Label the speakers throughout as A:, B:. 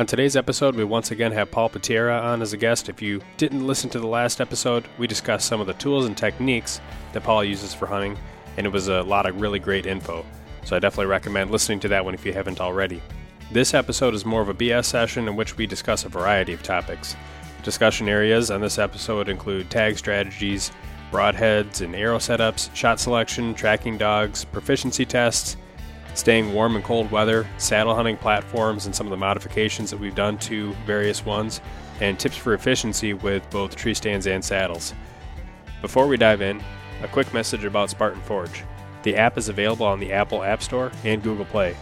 A: On today's episode, we once again have Paul Putera on as a guest. If you didn't listen to the last episode, we discussed some of the tools and techniques that Paul uses for hunting, and it was a lot of really great info. So I definitely recommend listening to that one if you haven't already. This episode is more of a BS session in which we discuss a variety of topics. Discussion areas on this episode include tag strategies, broadheads and arrow setups, shot selection, tracking dogs, proficiency tests, staying warm in cold weather, saddle hunting platforms, and some of the modifications that we've done to various ones, and tips for efficiency with both tree stands and saddles. Before we dive in, a quick message about Spartan Forge. The app is available on the Apple App Store and Google Play.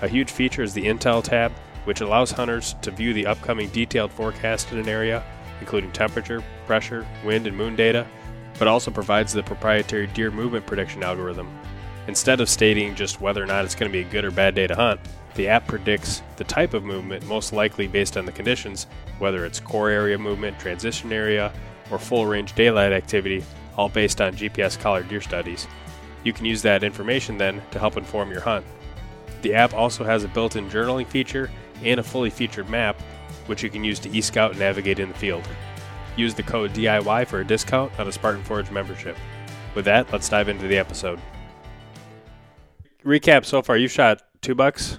A: A huge feature is the Intel tab, which allows hunters to view the upcoming detailed forecast in an area, including temperature, pressure, wind, and moon data, but also provides the proprietary deer movement prediction algorithm, Instead of stating just whether or not it's going to be a good or bad day to hunt, the app predicts the type of movement most likely based on the conditions, whether it's core area movement, transition area, or full range daylight activity, all based on GPS collared deer studies. You can use that information then to help inform your hunt. The app also has a built in journaling feature and a fully featured map, which you can use to e scout and navigate in the field. Use the code DIY for a discount on a Spartan Forge membership. With that, let's dive into the episode recap so far. You shot two bucks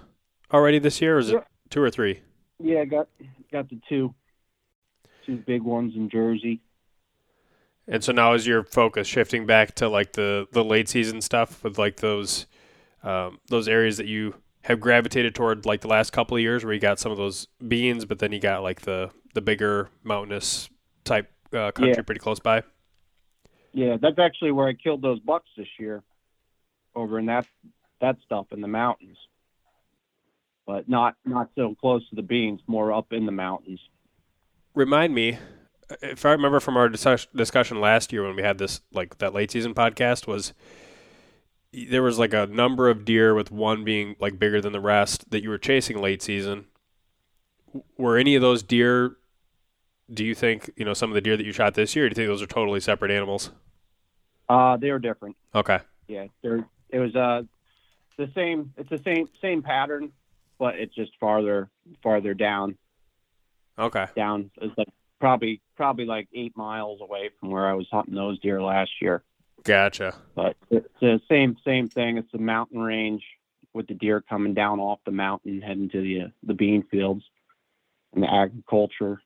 A: already this year, or is yeah. it two or three?
B: Yeah, I got got the two, two big ones in Jersey.
A: And so now is your focus shifting back to like the the late season stuff with like those um, those areas that you have gravitated toward like the last couple of years where you got some of those beans, but then you got like the the bigger mountainous type uh, country yeah. pretty close by.
B: Yeah, that's actually where I killed those bucks this year, over in that that stuff in the mountains, but not not so close to the beans, more up in the mountains.
A: Remind me, if I remember from our discussion last year when we had this like that late season podcast was there was like a number of deer with one being like bigger than the rest that you were chasing late season. Were any of those deer? Do you think you know some of the deer that you shot this year? do you think those are totally separate animals?
B: Uh, they were different.
A: Okay.
B: Yeah, there. It was uh the same. It's the same same pattern, but it's just farther farther down.
A: Okay.
B: Down. It's like probably probably like eight miles away from where I was hunting those deer last year.
A: Gotcha.
B: But it's the same same thing. It's the mountain range with the deer coming down off the mountain, heading to the the bean fields and the agriculture.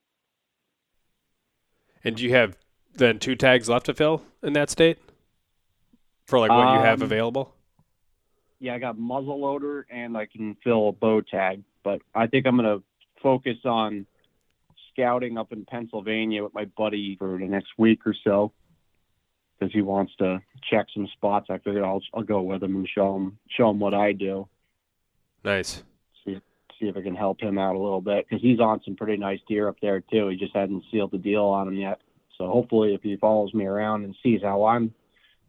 A: And do you have then two tags left to fill in that state for like what um, you have um, available?
B: Yeah, I got muzzle loader and I can fill a bow tag, but I think I'm gonna focus on scouting up in Pennsylvania with my buddy for the next week or so because he wants to check some spots. I figured I'll I'll go with him and show him show him what I do.
A: Nice.
B: See see if I can help him out a little bit because he's on some pretty nice deer up there too. He just hadn't sealed the deal on him yet. So hopefully, if he follows me around and sees how I'm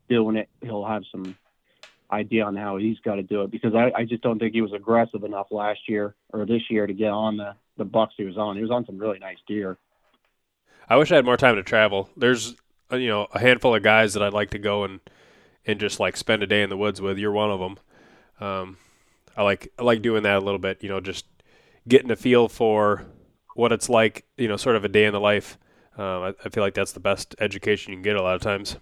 B: doing it, he'll have some idea on how he's got to do it because I, I just don't think he was aggressive enough last year or this year to get on the the bucks he was on. He was on some really nice deer.
A: I wish I had more time to travel. There's uh, you know a handful of guys that I'd like to go and and just like spend a day in the woods with. You're one of them. Um, I like I like doing that a little bit. You know, just getting a feel for what it's like. You know, sort of a day in the life. Um, I, I feel like that's the best education you can get a lot of times.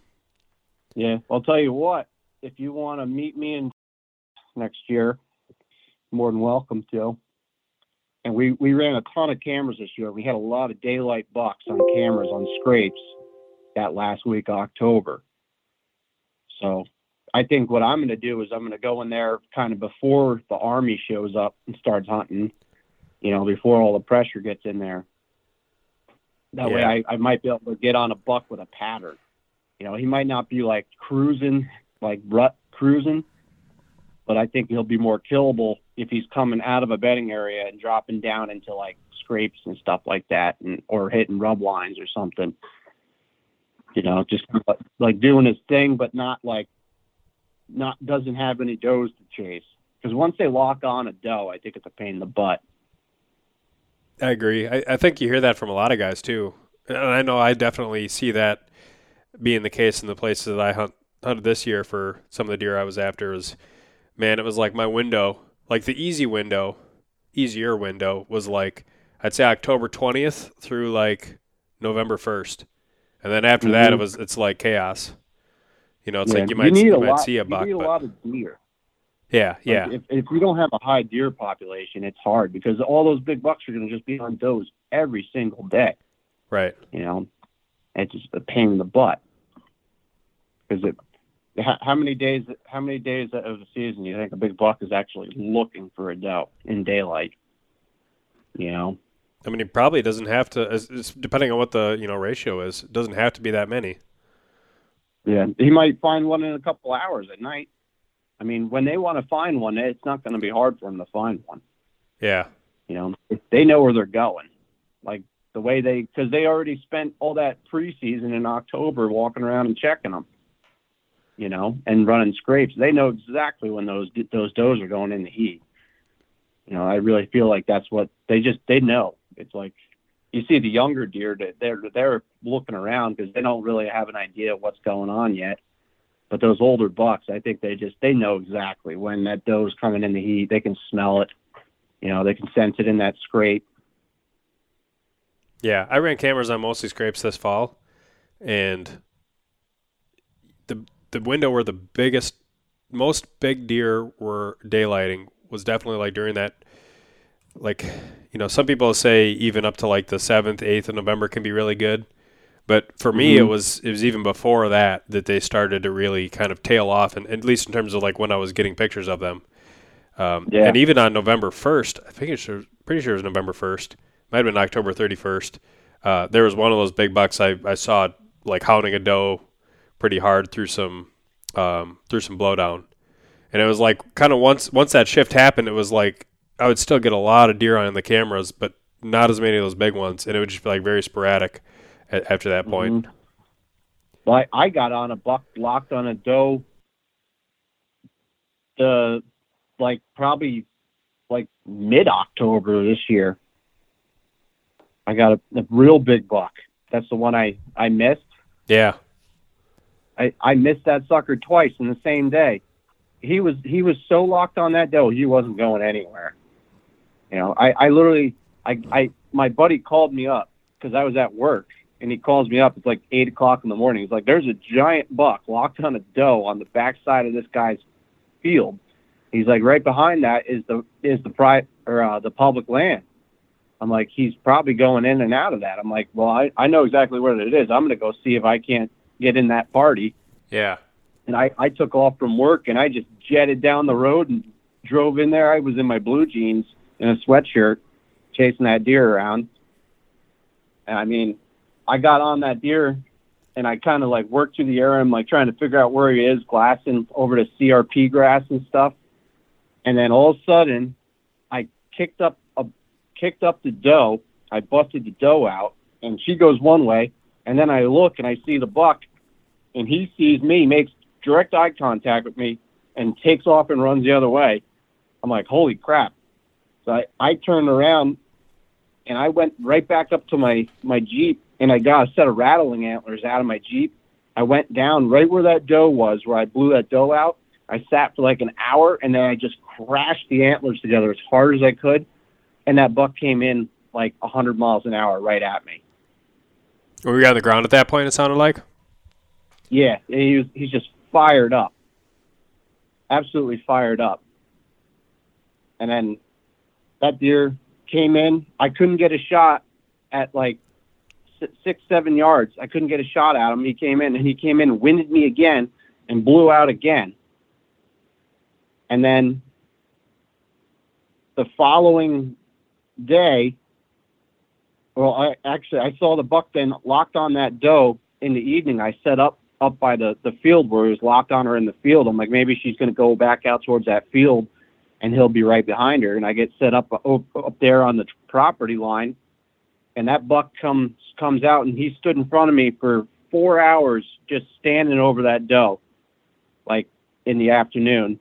B: Yeah, I'll tell you what if you want to meet me in next year, more than welcome to. And we, we ran a ton of cameras this year. We had a lot of daylight bucks on cameras on scrapes that last week October. So I think what I'm going to do is I'm going to go in there kind of before the army shows up and starts hunting, you know, before all the pressure gets in there. That yeah. way I, I might be able to get on a buck with a pattern. You know, he might not be like cruising like rut cruising, but I think he'll be more killable if he's coming out of a bedding area and dropping down into like scrapes and stuff like that, and or hitting rub lines or something. You know, just like doing his thing, but not like not doesn't have any does to chase. Because once they lock on a doe, I think it's a pain in the butt.
A: I agree. I, I think you hear that from a lot of guys too, and I know I definitely see that being the case in the places that I hunt hunted this year for some of the deer I was after. Was man, it was like my window, like the easy window, easier window was like I'd say October twentieth through like November first, and then after mm-hmm. that it was it's like chaos. You know, it's yeah. like you might, you, you might
B: lot,
A: see a buck.
B: You need
A: but...
B: a lot of deer.
A: Yeah,
B: like
A: yeah.
B: If, if you don't have a high deer population, it's hard because all those big bucks are going to just be on does every single day.
A: Right.
B: You know, it's just a pain in the butt. Because it, how many days? How many days of the season do you think a big buck is actually looking for a doe in daylight? You know.
A: I mean, he probably doesn't have to. It's depending on what the you know ratio is. It doesn't have to be that many.
B: Yeah, he might find one in a couple hours at night. I mean, when they want to find one, it's not going to be hard for them to find one.
A: Yeah.
B: You know, they know where they're going. Like the way they, because they already spent all that preseason in October walking around and checking them. You know, and running scrapes. They know exactly when those those does are going in the heat. You know, I really feel like that's what they just they know. It's like you see the younger deer that they're they're looking around because they don't really have an idea what's going on yet. But those older bucks, I think they just they know exactly when that doe's coming in the heat. They can smell it. You know, they can sense it in that scrape.
A: Yeah, I ran cameras on mostly scrapes this fall, and the window where the biggest, most big deer were daylighting was definitely like during that like you know some people say even up to like the 7th 8th of november can be really good but for me mm-hmm. it was it was even before that that they started to really kind of tail off and at least in terms of like when i was getting pictures of them um, yeah. and even on november 1st i think it's pretty sure it was november 1st might have been october 31st uh, there was one of those big bucks i, I saw like hounding a doe pretty hard through some um, through some blowdown and it was like kind of once once that shift happened it was like I would still get a lot of deer on the cameras, but not as many of those big ones, and it would just be like very sporadic at, after that point. Mm-hmm.
B: Well, I, I got on a buck locked on a doe. The like probably like mid October this year. I got a, a real big buck. That's the one I I missed.
A: Yeah.
B: I I missed that sucker twice in the same day. He was he was so locked on that doe, he wasn't going anywhere. You know, I, I literally, I, I, my buddy called me up because I was at work, and he calls me up. It's like eight o'clock in the morning. He's like, "There's a giant buck locked on a doe on the backside of this guy's field." He's like, "Right behind that is the is the private or uh, the public land." I'm like, "He's probably going in and out of that." I'm like, "Well, I I know exactly where it is. I'm gonna go see if I can't get in that party."
A: Yeah.
B: And I I took off from work and I just jetted down the road and drove in there. I was in my blue jeans and a sweatshirt chasing that deer around. And I mean, I got on that deer and I kind of like worked through the area. I'm like trying to figure out where he is, glassing over to CRP grass and stuff. And then all of a sudden, I kicked up a kicked up the doe. I busted the doe out, and she goes one way. And then I look and I see the buck, and he sees me, makes direct eye contact with me, and takes off and runs the other way. I'm like, holy crap! So I, I turned around and I went right back up to my, my Jeep and I got a set of rattling antlers out of my Jeep. I went down right where that doe was, where I blew that doe out. I sat for like an hour and then I just crashed the antlers together as hard as I could. And that buck came in like 100 miles an hour right at me.
A: Were you on the ground at that point, it sounded like?
B: Yeah, he was, he's just fired up. Absolutely fired up. And then that deer came in. I couldn't get a shot at like six, seven yards. I couldn't get a shot at him. He came in and he came in, winded me again, and blew out again. And then the following day, well, I actually I saw the buck then locked on that doe in the evening. I set up up by the the field where he was locked on her in the field. I'm like maybe she's going to go back out towards that field and he'll be right behind her. And I get set up up, up there on the property line, and that buck comes comes out, and he stood in front of me for four hours just standing over that doe, like in the afternoon.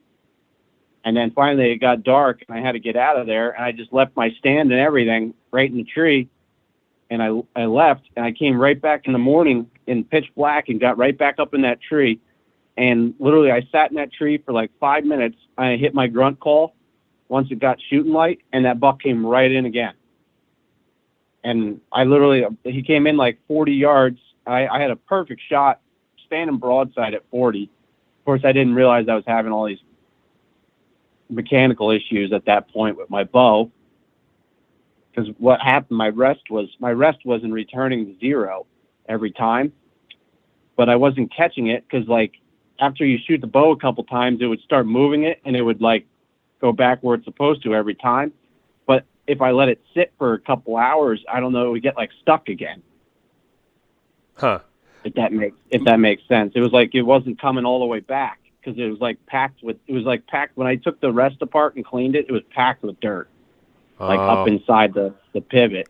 B: And then finally it got dark, and I had to get out of there, and I just left my stand and everything right in the tree, and I I left, and I came right back in the morning in pitch black and got right back up in that tree and literally I sat in that tree for like five minutes. I hit my grunt call once it got shooting light, and that buck came right in again. And I literally, he came in like 40 yards. I, I had a perfect shot, standing broadside at 40. Of course, I didn't realize I was having all these mechanical issues at that point with my bow. Because what happened, my rest was my rest wasn't returning to zero every time, but I wasn't catching it because like after you shoot the bow a couple times, it would start moving it and it would like go back where it's supposed to every time. But if I let it sit for a couple hours, I don't know, it would get like stuck again.
A: Huh.
B: If that makes if that makes sense. It was like it wasn't coming all the way back because it was like packed with it was like packed when I took the rest apart and cleaned it, it was packed with dirt. Like
A: Oh.
B: up inside the the pivot.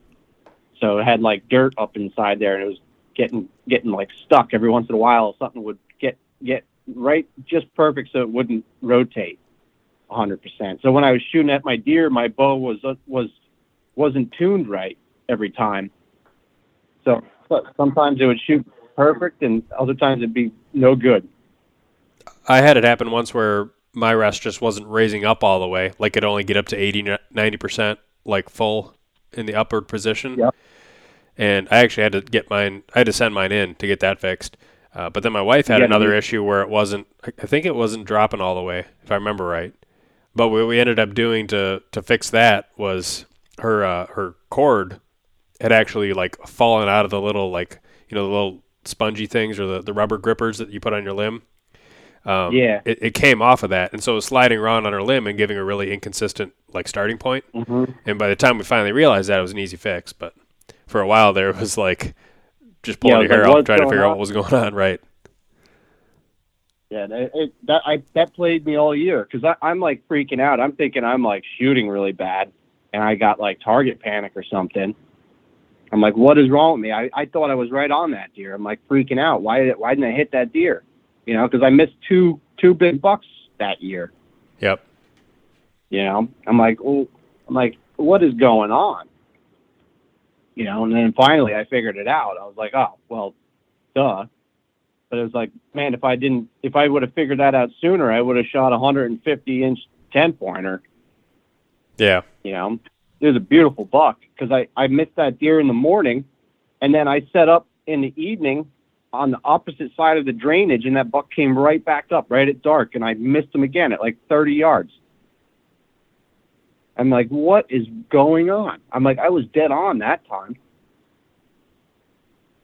B: So it had like dirt up inside there and it was getting getting like stuck every once in a while something would get get right just perfect so it wouldn't rotate 100%. So when I was shooting at my deer, my bow was uh, was wasn't tuned right every time. So but sometimes it would shoot perfect and other times it'd be no good.
A: I had it happen once where my rest just wasn't raising up all the way. Like it only get up to 80, 90% like full in the upward position.
B: Yep.
A: And I actually had to get mine, I had to send mine in to get that fixed. Uh, but then my wife had
B: Yeah,
A: another
B: you-
A: issue where it wasn't, I I think it wasn't dropping all the way, if I remember right. But what we ended up doing to, to fix that was her, uh, her cord had actually like fallen out of the little, like, you know, the little spongy things or the, the rubber grippers that you put on your limb. Um,
B: Yeah.
A: it, it came off of that, and so it was sliding around on her limb and giving a really inconsistent like starting point.
B: Mm-hmm.
A: And by the time we finally realized that, it was an easy fix. But for a while there, it was like just pulling
B: Yeah,
A: your hair
B: like,
A: off, trying to figure out what was going on. Right?
B: Yeah, that, it, that I that played me all year because I'm like freaking out. I'm thinking I'm like shooting really bad, and I got like target panic or something. I'm like, what is wrong with me? I, I thought I was right on that deer. I'm like freaking out. Why did why didn't I hit that deer? You know, because I missed two two big bucks that year.
A: Yep.
B: You know, I'm like, well, I'm like, what is going on? You know, and then finally I figured it out. I was like, oh, well, duh. But it was like, man, if I didn't, if I would have figured that out sooner, I would have shot a 150 inch 10 pointer.
A: Yeah.
B: You know, it was a beautiful buck because I, I missed that deer in the morning and then I set up in the evening on the opposite side of the drainage and that buck came right back up right at dark and I missed him again at like 30 yards. I'm like, what is going on? I'm like, I was dead on that time.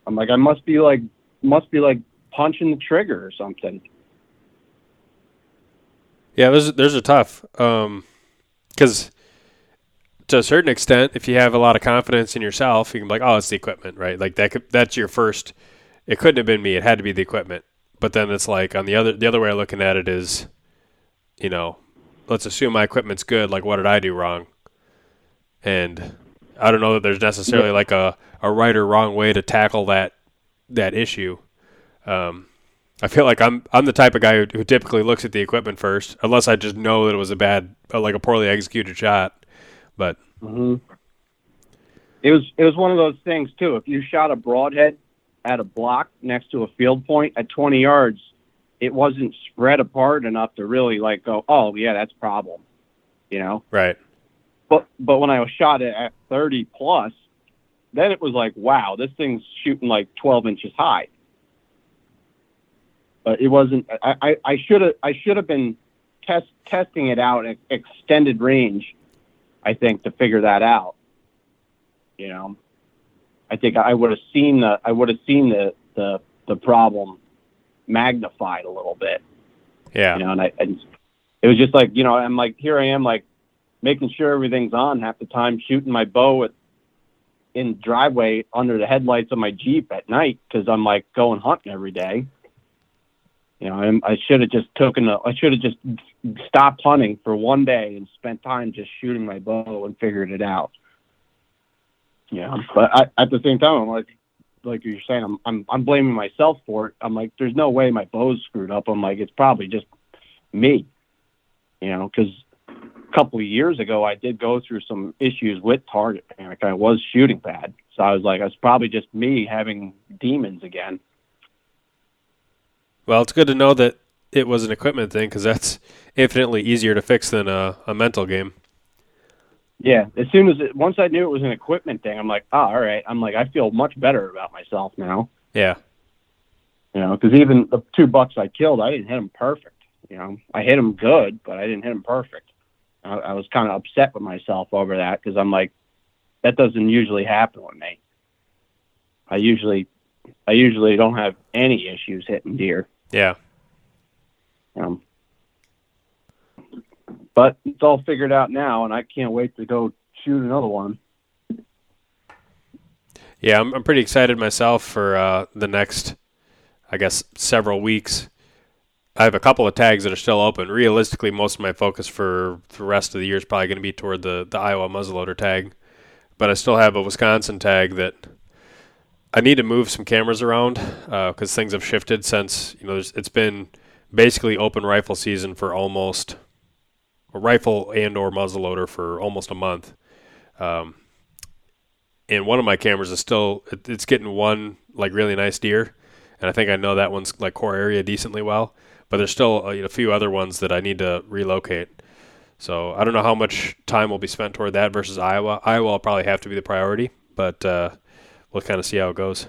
B: I'm like, I must be like, must be like punching the trigger or something.
A: Yeah. Those those are tough. Um, because to a certain extent, if you have a lot of confidence in yourself, you can be like, oh, it's the equipment, right? Like that. Could, that's your first. It couldn't have been me. It had to be the equipment. But then it's like on the other the other way of looking at it is, you know, let's assume my equipment's good. Like, what did I do wrong? And I don't know that there's necessarily like a, a right or wrong way to tackle that that issue. Um, I feel like I'm I'm the type of guy who, who typically looks at the equipment first, unless I just know that it was a bad, uh, like a poorly executed shot. But
B: hmm It was it was one of those things too. If you shot a broadhead at a block next to a field point at 20 yards, it wasn't spread apart enough to really like go, oh yeah, that's a problem, you know.
A: right,
B: But but when I was shot it at 30 plus, then it was like, wow, this thing's shooting like 12 inches high. But it wasn't. I I- I should have I should have been test testing it out at extended range. I think to figure that out. You know, I think I would have seen the I would have seen the the the problem magnified a little bit
A: yeah,
B: you know, and I, and it was just like, you know, I'm like, here I am, like making sure everything's on half the time, shooting my bow at, in driveway under the headlights of my Jeep at night because I'm like going hunting every day. You know, I, I should have just taken a, I should have just stopped hunting for one day and spent time just shooting my bow and figured it out. Yeah, but I, at the same time, I'm like, like you're saying, I'm, I'm I'm blaming myself for it. I'm like, there's no way my bow's screwed up. I'm like, it's probably just me. You know, because a couple of years ago, I did go through some issues with target panic. I was shooting bad, so I was like, it's probably just me having demons again.
A: Well, it's good to know that it was an equipment thing because that's infinitely easier to fix than a, a mental game.
B: Yeah, as soon as it, once I knew it was an equipment thing, I'm like, oh, all right. I'm like, I feel much better about myself now.
A: Yeah.
B: You know, because even the two bucks I killed, I didn't hit them perfect. You know, I hit them good, but I didn't hit them perfect. I, I was kind of upset with myself over that because I'm like, that doesn't usually happen with me. I usually, I usually don't have any issues hitting deer.
A: Yeah.
B: Um, but it's all figured out now, and I can't wait to go shoot another one.
A: Yeah, I'm, I'm pretty excited myself for uh, the next, I guess, several weeks. I have a couple of tags that are still open. Realistically, most of my focus for the rest of the year is probably going to be toward the, the Iowa muzzleloader tag. But I still have a Wisconsin tag that I need to move some cameras around because uh, things have shifted since you know it's been basically open rifle season for almost a rifle and or muzzleloader for almost a month. Um, and one of my cameras is still it, it's getting one like really nice deer, and I think I know that one's like core area decently well. But there's still a, a few other ones that I need to relocate. So I don't know how much time will be spent toward that versus Iowa. Iowa will probably have to be the priority, but uh, we'll kind of see how it goes.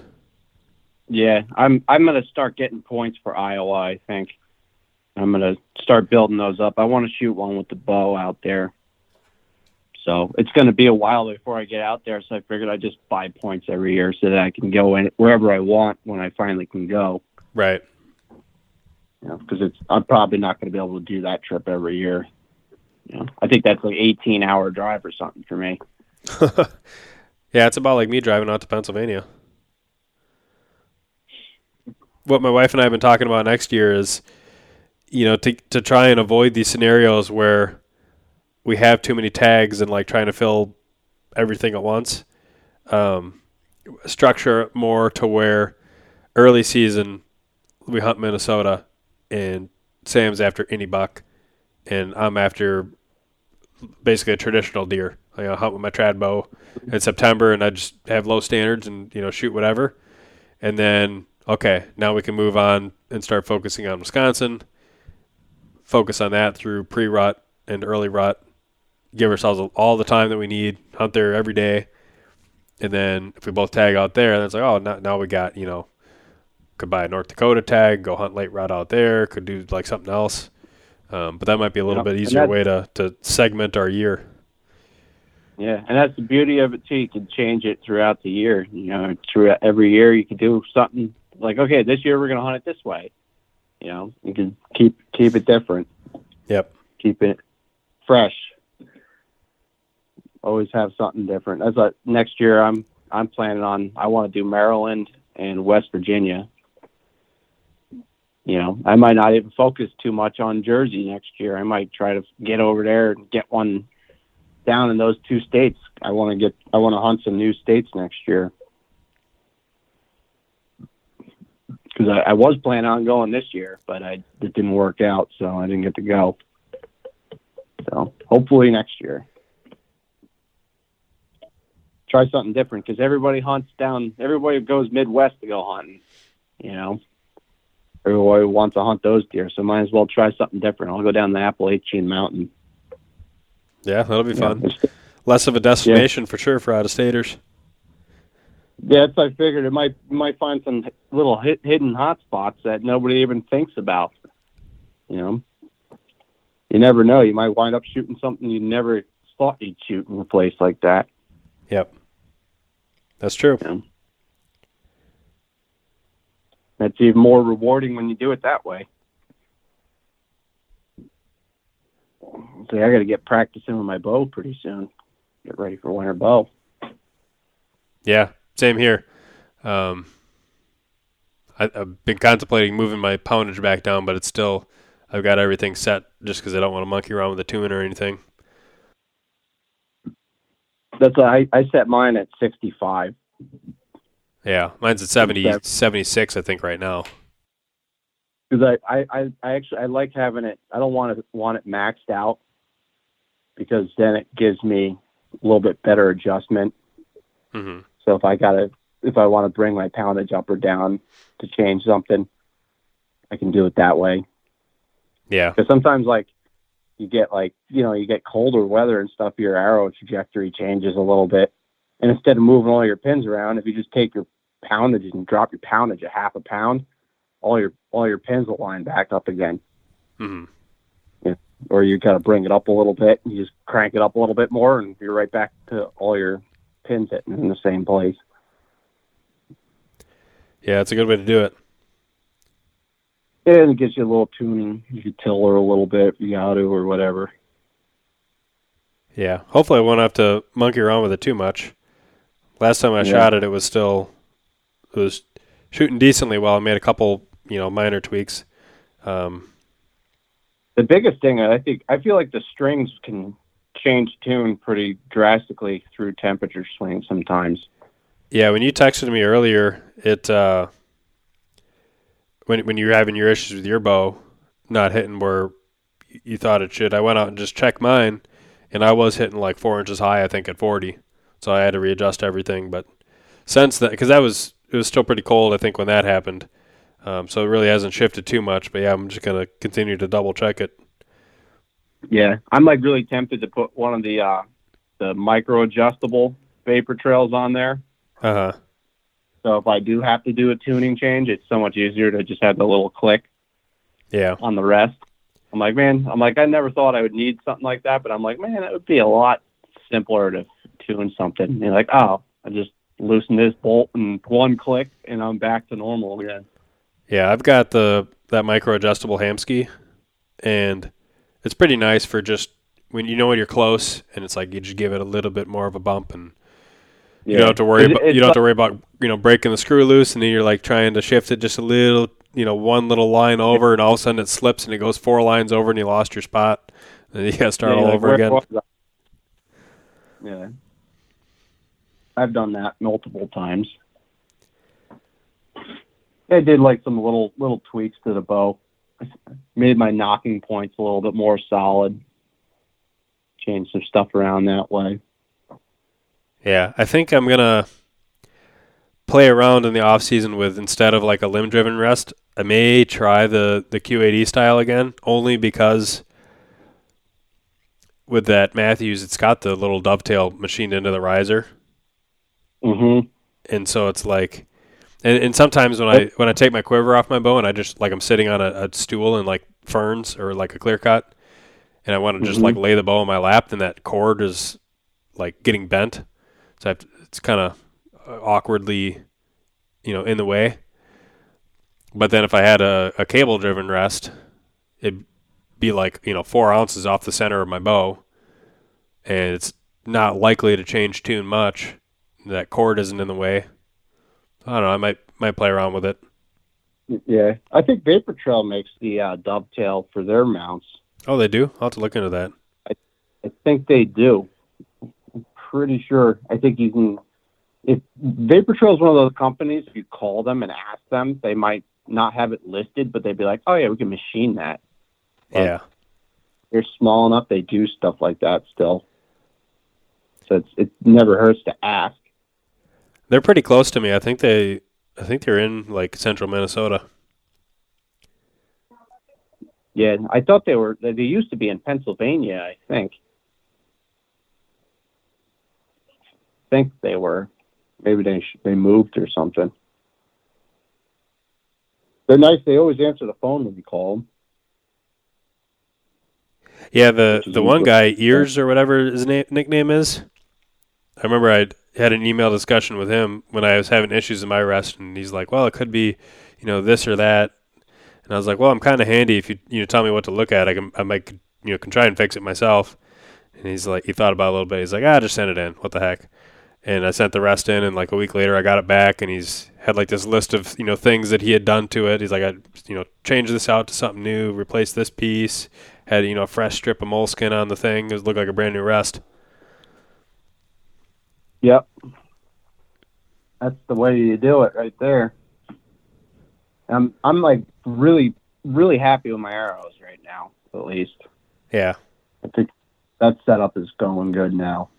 B: Yeah, I'm I'm gonna start getting points for Iowa. I think. I'm gonna start building those up. I want to shoot one with the bow out there. So it's going to be a while before I get out there. So I figured I'd just buy points every year so that I can go in wherever I want when I finally can go.
A: Right.
B: You know, because it's I'm probably not going to be able to do that trip every year. You know, I think that's like 18 hour drive or something for me.
A: yeah, it's about like me driving out to Pennsylvania. What my wife and I have been talking about next year is you know, to to try and avoid these scenarios where we have too many tags and like trying to fill everything at once. Um, structure more to where early season we hunt Minnesota and Sam's after any buck and I'm after basically a traditional deer. I hunt with my trad bow in September and I just have low standards and you know shoot whatever. And then okay, now we can move on and start focusing on Wisconsin focus on that through pre rut and early rut. Give ourselves all the time that we need, hunt there every day. And then if we both tag out there, then it's like, oh, now, now we got, you know, could buy a North Dakota tag, go hunt late rut out there, could do like something else. Um, but that might be a little bit easier way to, to segment our year.
B: Yeah, and that's the beauty of it too. You can change it throughout the year. You know, throughout every year, you can do something like, okay, this year we're going to hunt it this way. You know, you can keep keep it different.
A: Yep.
B: Keep it fresh. Always have something different. That's what next year I'm I'm planning on. I want to do Maryland and West Virginia. You know, I might not even focus too much on Jersey next year. I might try to get over there and get one down in those two states. I want to get I want to hunt some new states next year. Because I, I, was planning on going this year, but I it didn't work out, so I didn't get to go. So hopefully next year, try something different because everybody hunts down. Everybody goes Midwest to go hunting. You know, everybody wants to hunt those deer, so might as well try something different. I'll go down the Appalachian Mountain.
A: Yeah, that'll be fun. Yeah. Less of a destination yeah. for sure for out of staters.
B: Yeah, that's I figured. It might might find some little hit, hidden hot spots that nobody even thinks about. You know, you never know. You might wind up shooting something you never thought you'd shoot in a place like that.
A: Yep, that's true.
B: Yeah. That's even more rewarding when you do it that way. See, I got to get practicing with my bow pretty soon. Get ready for winter bow.
A: Yeah, same here. Um, I, I've been contemplating moving my poundage back down, but it's still I've got everything set just because I don't want to monkey around with the tune or anything.
B: That's I I set mine at 65.
A: Yeah, mine's at 70, 76, I think, right now.
B: Because I, I, I, I actually I like having it. I don't want to want it maxed out because then it gives me a little bit better adjustment.
A: hmm
B: So if I gotta if I want to bring my poundage up or down to change something, I can do it that way.
A: Yeah,
B: Because sometimes like you get like you know you get colder weather and stuff, your arrow trajectory changes a little bit, and instead of moving all your pins around, if you just take your poundage and drop your poundage a half a pound, all your all your pins will line back up again.
A: hmm
B: Or you got to bring it up a little bit, and you just crank it up a little bit more, and you're right back to all your pins hitting in the same place.
A: yeah, it's a good way to do it.
B: And it gives you a little tuning. You can tiller a little bit if you got to, or whatever.
A: Yeah, hopefully I won't have to monkey around with it too much. Last time I
B: Yeah.
A: shot it, it was still it was shooting decently well. I made a couple, you know, minor tweaks. Um,
B: The biggest thing, I think, I feel like the strings can change tune pretty drastically through temperature swings sometimes.
A: yeah, when you texted me earlier, it uh, when when you were having your issues with your bow not hitting where you thought it should, I went out and just checked mine, and I was hitting like four inches high, I think, at forty. So I had to readjust everything. But since that, because that was it was still pretty cold, I think, when that happened. Um, so it really hasn't shifted too much. But yeah, I'm just gonna continue to double check it.
B: Yeah, I'm like really tempted to put one of the uh, the micro adjustable vapor trails on there.
A: Uh huh.
B: So if I do have to do a tuning change, it's so much easier to just have the little click
A: Yeah.
B: on the rest. I'm like, man, I'm like, I never thought I would need something like that, but I'm like, man, it would be a lot simpler to tune something. And you're like, oh, I just loosen this bolt and one click, and I'm back to normal again.
A: Yeah, I've got the that micro adjustable Hamskea, and it's pretty nice for just when you know when you're close, and it's like you just give it a little bit more of a bump, and you don't have to worry
B: It-
A: about you don't have to worry about you know breaking the screw loose, and then you're like trying to shift it just a little, you know, one little line over, and all of a sudden it slips and it goes four lines over, and you lost your spot, and you got to start
B: Yeah,
A: all
B: like,
A: over again.
B: Yeah. I've done that multiple times. I did like some little little tweaks to the bow. Made my knocking points a little bit more solid. Changed some stuff around that way.
A: Yeah, I think I'm gonna play around in the off season with instead of like a limb driven rest, I may try the the Q80 style again, only because with that Mathews, it's got the little dovetail machined into the riser,
B: Mm-hmm.
A: and so it's like, and, and sometimes when I when I take my quiver off my bow and I just like I'm sitting on a, a stool and like ferns or like a clear cut, and I want to just
B: Mhm.
A: like lay the bow in my lap, then that cord is like getting bent, so to, it's kind of awkwardly, you know, in the way. But then if I had a, a cable driven rest, it'd be like, you know, four ounces off the center of my bow. And it's not likely to change tune much. That cord isn't in the way. I don't know, I might might play around with it.
B: Yeah, I think Vapor Trail makes the uh, dovetail for their mounts.
A: Oh, they do? I'll have to look into that.
B: I think they do. I'm pretty sure. I think you can. If Vapor Trail is one of those companies, if you call them and ask them, they might not have it listed, but they'd be like, "Oh yeah, we can machine that." Well,
A: Yeah.
B: They're small enough; they do stuff like that still. So it's it never hurts to ask.
A: They're pretty close to me. I think they I think they're in like central Minnesota.
B: Yeah, I thought they were. They used to be in Pennsylvania, I think. I think they were. Maybe they sh- they moved or something. They're nice. They always answer the phone when you call them.
A: Yeah, the the one guy, Ears or whatever his na- nickname is. I remember I had an email discussion with him when I was having issues in my rest, and he's like, "Well, it could be, you know, this or that." And I was like, "Well, I'm kind of handy if you you know tell me what to look at. I can I might you know can try and fix it myself." And he's like, he thought about it a little bit. He's like, "Ah, just send it in. What the heck?" And I sent the rest in, and like a week later, I got it back, and he's had like this list of you know things that he had done to it. He's like, I you know changed this out to something new, replaced this piece, had you know a fresh strip of moleskin on the thing. It looked like a brand new rest.
B: Yep. That's the way you do it right there. I'm I'm like really really happy with my arrows right now, at least.
A: Yeah.
B: I think that setup is going good now.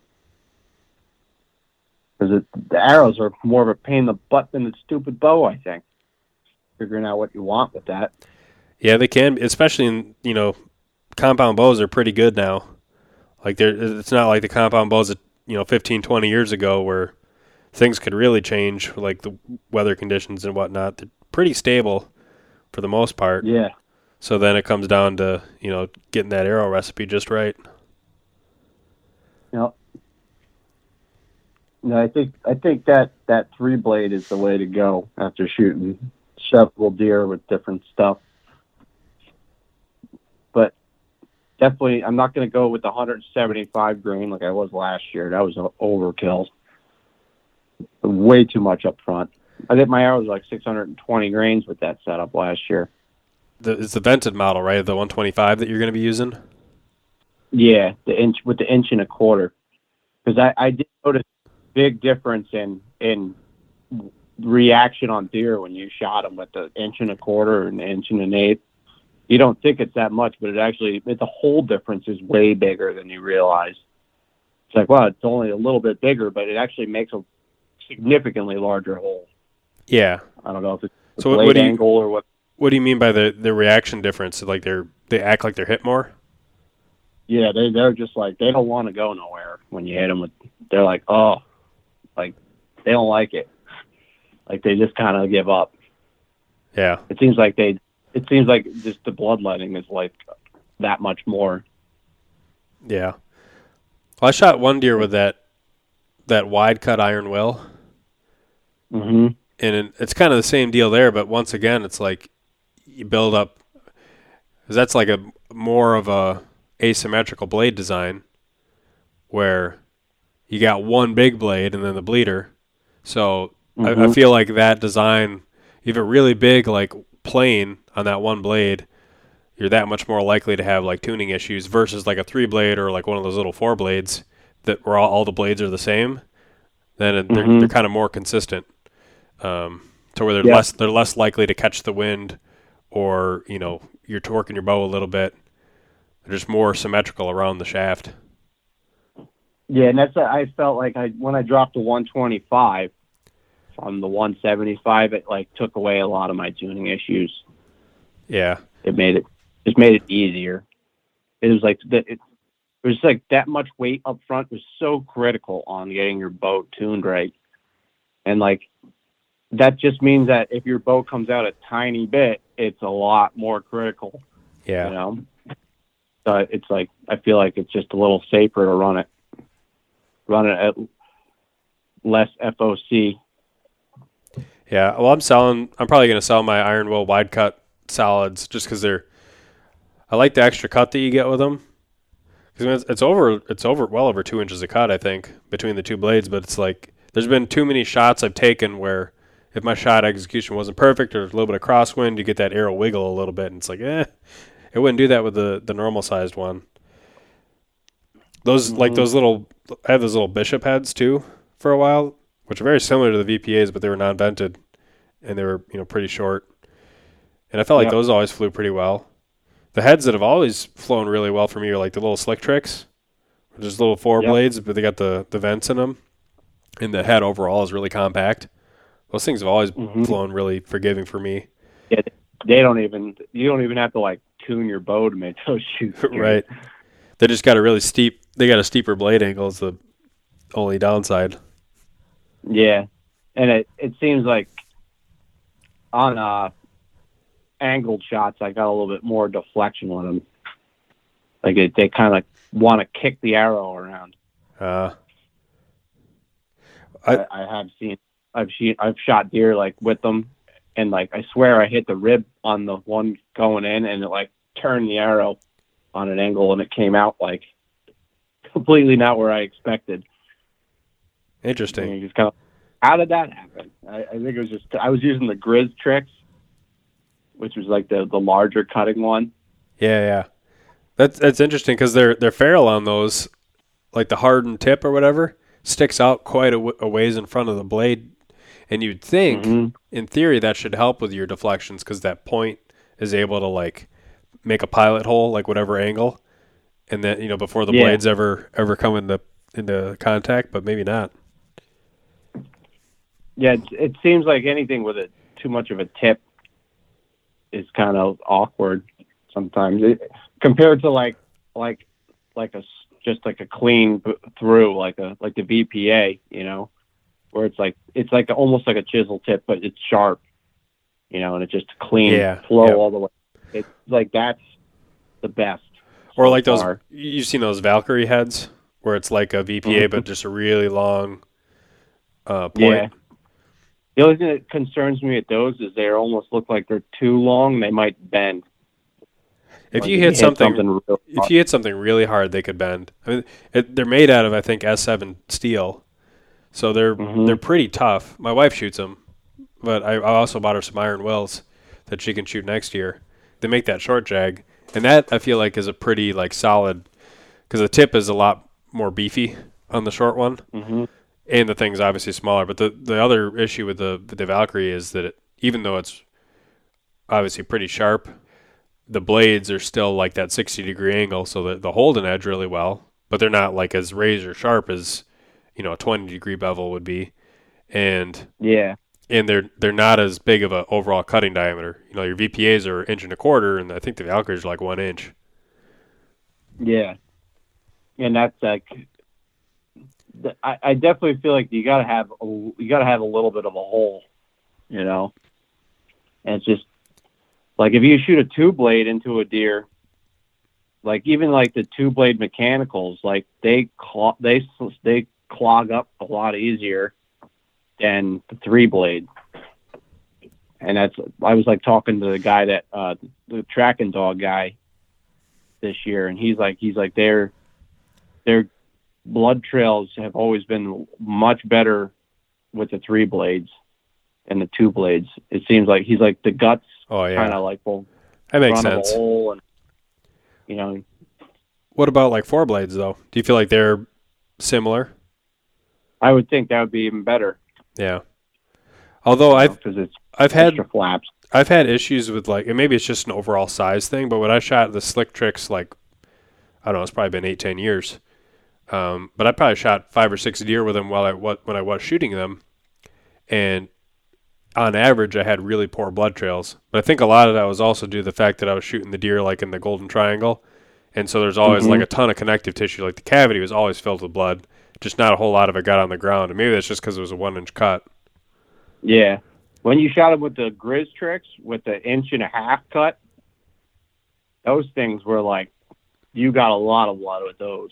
B: Because the arrows are more of a pain in the butt than the stupid bow, I think. Figuring out what you want with that.
A: Yeah, they can, especially in you know, compound bows are pretty good now. Like they're, it's not like the compound bows that you know 15, 20 years ago where things could really change, like the weather conditions and whatnot. They're pretty stable for the most part.
B: Yeah.
A: So then it comes down to you know getting that arrow recipe just right.
B: Yep. No, I think I think that that three blade is the way to go after shooting several deer with different stuff. But definitely, I'm not going to go with the 175 grain like I was last year. That was an overkill. Way too much up front. I think my arrow was like 620 grains with that setup last year.
A: The, it's the vented model, right? The 125 that you're going to be using.
B: Yeah, the inch with the inch and a quarter. Because I, I did notice a big difference in in reaction on deer when you shot them with the inch and a quarter and inch and an eighth. You don't think it's that much, but it actually it, the whole difference is way bigger than you realize. It's like, wow, it's only a little bit bigger, but it actually makes a significantly larger hole.
A: Yeah.
B: I don't know if it's
A: So what-
B: blade
A: what do you-
B: angle or what.
A: What do you mean by the the reaction difference? Like they're they act like they're hit more?
B: Yeah, they they're just like they don't want to go nowhere when you hit them with. They're like, oh, like they don't like it. Like they just kind of give up.
A: Yeah.
B: It seems like they. It seems like just the bloodletting is like that much more.
A: Yeah. Well, I shot one deer with that that wide cut iron will,
B: Mm-hmm.
A: and it, it's kind of the same deal there. But once again, it's like you build up. 'cause that's like a more of a asymmetrical blade design, where you got one big blade and then the bleeder. So I, I
B: Mhm.
A: feel like that design, you have a really big like plane on that one blade, you're that much more likely to have like tuning issues versus like a three blade or like one of those little four blades that where all, all the blades are the same. Then it- they're, they're kind of more consistent, um, to where they're
B: Yeah.
A: less they're less likely to catch the wind, or you know you're torquing your bow a little bit. They're just more symmetrical around the shaft.
B: Yeah, and that's I felt like I when I dropped to 125 from the 175, it like took away a lot of my tuning issues.
A: Yeah,
B: It made it just made it easier. It was like that. It, it was like that much weight up front was so critical on getting your boat tuned right, and like that just means that if your boat comes out a tiny bit, it's a lot more critical.
A: yeah.
B: You know, so it's like I feel like it's just a little safer to run it, run it at less FOC.
A: Yeah, well, I'm selling. I'm probably going to sell my iron will wide cut solids just because they're. I like the extra cut that you get with them. Because it's, it's over. It's over well over two inches of cut, I think, between the two blades. But it's like there's been too many shots I've taken where if my shot execution wasn't perfect or a little bit of crosswind, you get that arrow wiggle a little bit, and it's like, eh, it wouldn't do that with the the normal sized one. Those like
B: Mhm.
A: those little. I have those little bishop heads too for a while, which are very similar to the VPAs, but they were non-vented, and they were you know pretty short. And I felt like
B: Yep.
A: those always flew pretty well. The heads that have always flown really well for me are like the little slick tricks, just little four
B: Yep.
A: blades, but they got the the vents in them, and the head overall is really compact. Those things have always
B: Mhm.
A: flown really forgiving for me.
B: Yeah, they don't even you don't even have to like tune your bow to make those shoot.
A: right. They just got a really steep. They got a steeper blade angle. Is the only downside.
B: Yeah, and it it seems like on uh angled shots, I got a little bit more deflection with them. Like it, they kind of want to kick the arrow around.
A: Uh,
B: I,
A: I-
B: I have seen, I've seen, I've shot deer like with them, and like I swear I hit the rib on the one going in, and it like turned the arrow on an angle, and it came out like completely not where I expected.
A: Interesting.
B: you just kind of How did that happen? I, I think it was just I was using the Grizztricks, which was like the the larger cutting one.
A: Yeah, yeah. That's that's interesting because their their ferrule on those, like the hardened tip or whatever, sticks out quite a, w- a ways in front of the blade, and you'd think,
B: Mhm.
A: in theory, that should help with your deflections because that point is able to like make a pilot hole, like whatever angle, and then you know before the
B: Yeah.
A: blades ever ever come into into contact, but maybe not.
B: Yeah, it, it seems like anything with a too much of a tip is kind of awkward sometimes it, compared to like like like a just like a clean through like a like the VPA, you know, where it's like it's like almost like a chisel tip, but it's sharp, you know, and it just clean
A: Yeah,
B: flow
A: yeah.
B: all the way. It's like that's the best.
A: Or like those
B: far.
A: you've seen those Valkyrie heads where it's like a VPA
B: Mhm.
A: but just a really long uh, point.
B: Yeah. The only thing that concerns me at those is they almost look like they're too long. They might bend.
A: If
B: Like,
A: you hit something,
B: real
A: if you hit something really hard, they could bend. I mean, it, they're made out of I think S7 steel, so they're
B: Mhm.
A: they're pretty tough. My wife shoots them, but I, I also bought her some Iron Wills that she can shoot next year. They make that short jag, and that I feel like is a pretty like solid because the tip is a lot more beefy on the short one,
B: hmm
A: and the thing's obviously smaller. But the the other issue with the the Valkyrie is that it, even though it's obviously pretty sharp, the blades are still like that 60 degree angle, so that the hold an edge really well, but they're not like as razor sharp as you know a 20 degree bevel would be, and
B: Yeah.
A: and they're they're not as big of an overall cutting diameter. You know, your VPAs are inch and a quarter, and I think the Valkyries are like one inch.
B: Yeah. And that's like, I, I definitely feel like you gotta have a, you gotta have a little bit of a hole, you know. And it's just like if you shoot a two blade into a deer, like even like the two blade mechanicals, like they clog they they clog up a lot easier than the three blade. And that's I was like talking to the guy that uh the track and dog guy this year, and he's like, he's like, their their blood trails have always been much better with the three blades and the two blades. It seems like he's like the guts
A: Oh yeah,
B: kind of like will
A: that makes sense.
B: and you know,
A: What about like four blades though? Do you feel like they're similar?
B: I would think that would be even better.
A: Yeah. Although I've
B: because it's
A: I've had
B: flaps.
A: I've had issues with like, and maybe it's just an overall size thing, but when I shot the slick tricks, like, I don't know, it's probably been eight, ten years. Um, but I probably shot five or six deer with them while I what when I was shooting them, and on average, I had really poor blood trails. But I think a lot of that was also due to the fact that I was shooting the deer like in the Golden Triangle, and so there's always
B: Mhm.
A: like a ton of connective tissue. Like the cavity was always filled with blood, just not a whole lot of it got on the ground. And maybe that's just because it was a one inch cut.
B: Yeah, when you shot them with the Grizztricks with the inch and a half cut, those things were like you got a lot of blood with those.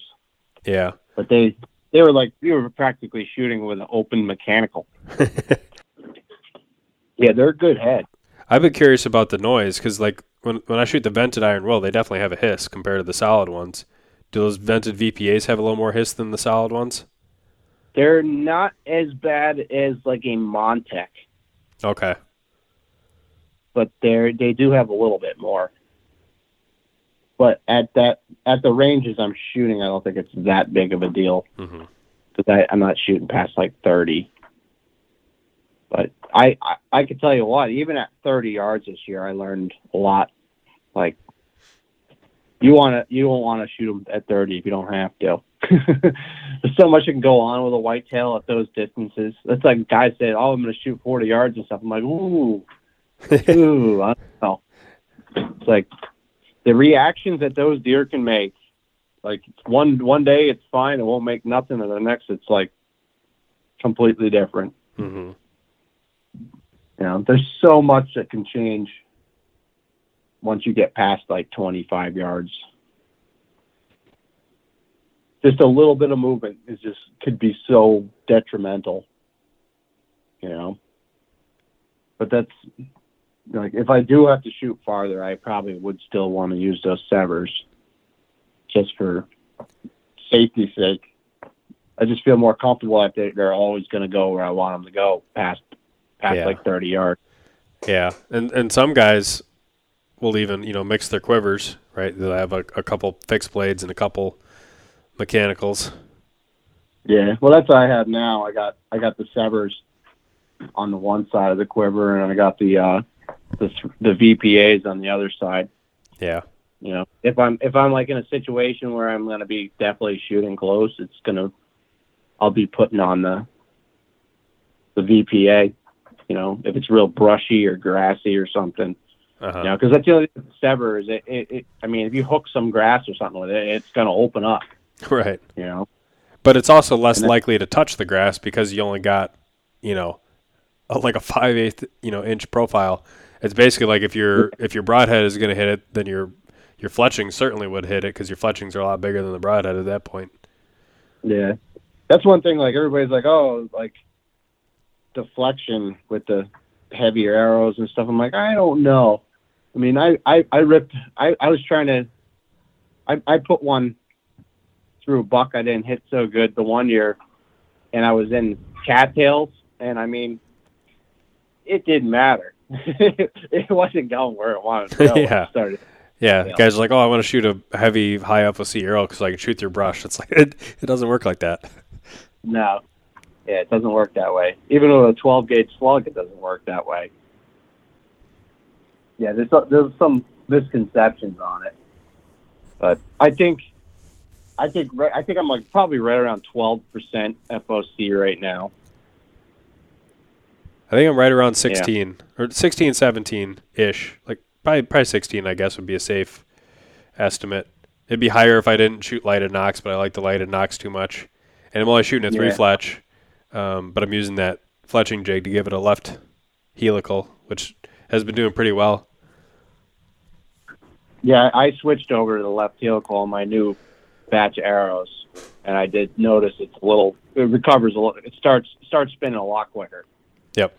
A: Yeah.
B: but they they were like you were practically shooting with an open mechanical. Yeah, they're a good head.
A: I've been curious about the noise because, like, when when I shoot the vented iron will, they definitely have a hiss compared to the solid ones. Do those vented VPAs have a little more hiss than the solid ones?
B: They're not as bad as like a Montec,
A: Okay.
B: but they're they do have a little bit more. But at that at the ranges I'm shooting, I don't think it's that big of a deal
A: hmm
B: I'm not shooting past like 30. But I, I I could tell you what, even at 30 yards this year, I learned a lot. Like you want to you don't want to shoot them at 30 if you don't have to. There's so much that can go on with a whitetail at those distances. That's like guys say, "Oh, I'm going to shoot 40 yards and stuff." I'm like, "Ooh, ooh, I don't know." It's like the reactions that those deer can make. Like one one day it's fine, it won't make nothing, and the next it's like completely different.
A: hmm
B: You know, there's so much that can change once you get past like 25 yards. Just a little bit of movement is just could be so detrimental. You know, but that's like if I do have to shoot farther, I probably would still want to use those Sevrs just for safety's sake. I just feel more comfortable that they're, they're always going to go where I want them to go past past
A: Yeah.
B: like 30 yards.
A: Yeah, and and some guys will even you know mix their quivers, right? They'll have a, a couple fixed blades and a couple mechanicals.
B: Yeah, well, that's what I have now. I got I got the Sevrs on the one side of the quiver, and I got the uh, the the VPAs on the other side.
A: Yeah,
B: You know, if I'm if I'm like in a situation where I'm going to be definitely shooting close, it's gonna I'll be putting on the the VPA. You know, if it's real brushy or grassy or something.
A: uh-huh.
B: You know, because that's the only thing Sevrs. It, it, it I mean, if you hook some grass or something with it, it's going to open up.
A: right.
B: You know.
A: But it's also less
B: that-
A: likely to touch the grass because you only got, you know, like a five eighth you know inch profile. It's basically like if your if your broadhead is going to hit it, then your your fletching certainly would hit it because your fletchings are a lot bigger than the broadhead at that point.
B: Yeah, that's one thing. Like everybody's like, oh, like deflection with the heavier arrows and stuff. I'm like, I don't know. I mean, I I, I ripped. I I was trying to. I I put one through a buck. I didn't hit so good the one year, and I was in cattails, and I mean, it didn't matter. it wasn't going where it wanted to go. when it
A: Yeah.
B: started.
A: Yeah,
B: Yeah.
A: guys are like, oh, I want to shoot a heavy high FOC arrow because I can shoot through brush. It's like it, it doesn't work like that.
B: No. Yeah, it doesn't work that way. Even with a 12 gauge slug, it doesn't work that way. Yeah, there's there's some misconceptions on it, but I think I think I think I'm like probably right around 12 percent FOC right now.
A: I think I'm right around 16 or 16, 17 ish. Like probably probably 16, I guess would be a safe estimate. It'd be higher if I didn't shoot lighted nocks, but I like the lighted nocks too much. And I'm only shooting a three
B: Yeah.
A: fletch, um, but I'm using that fletching jig to give it a left helical, which has been doing pretty well.
B: Yeah, I switched over to the left helical on my new batch of arrows, and I did notice it's a little. It recovers a little. It starts starts spinning a lot quicker.
A: Yep.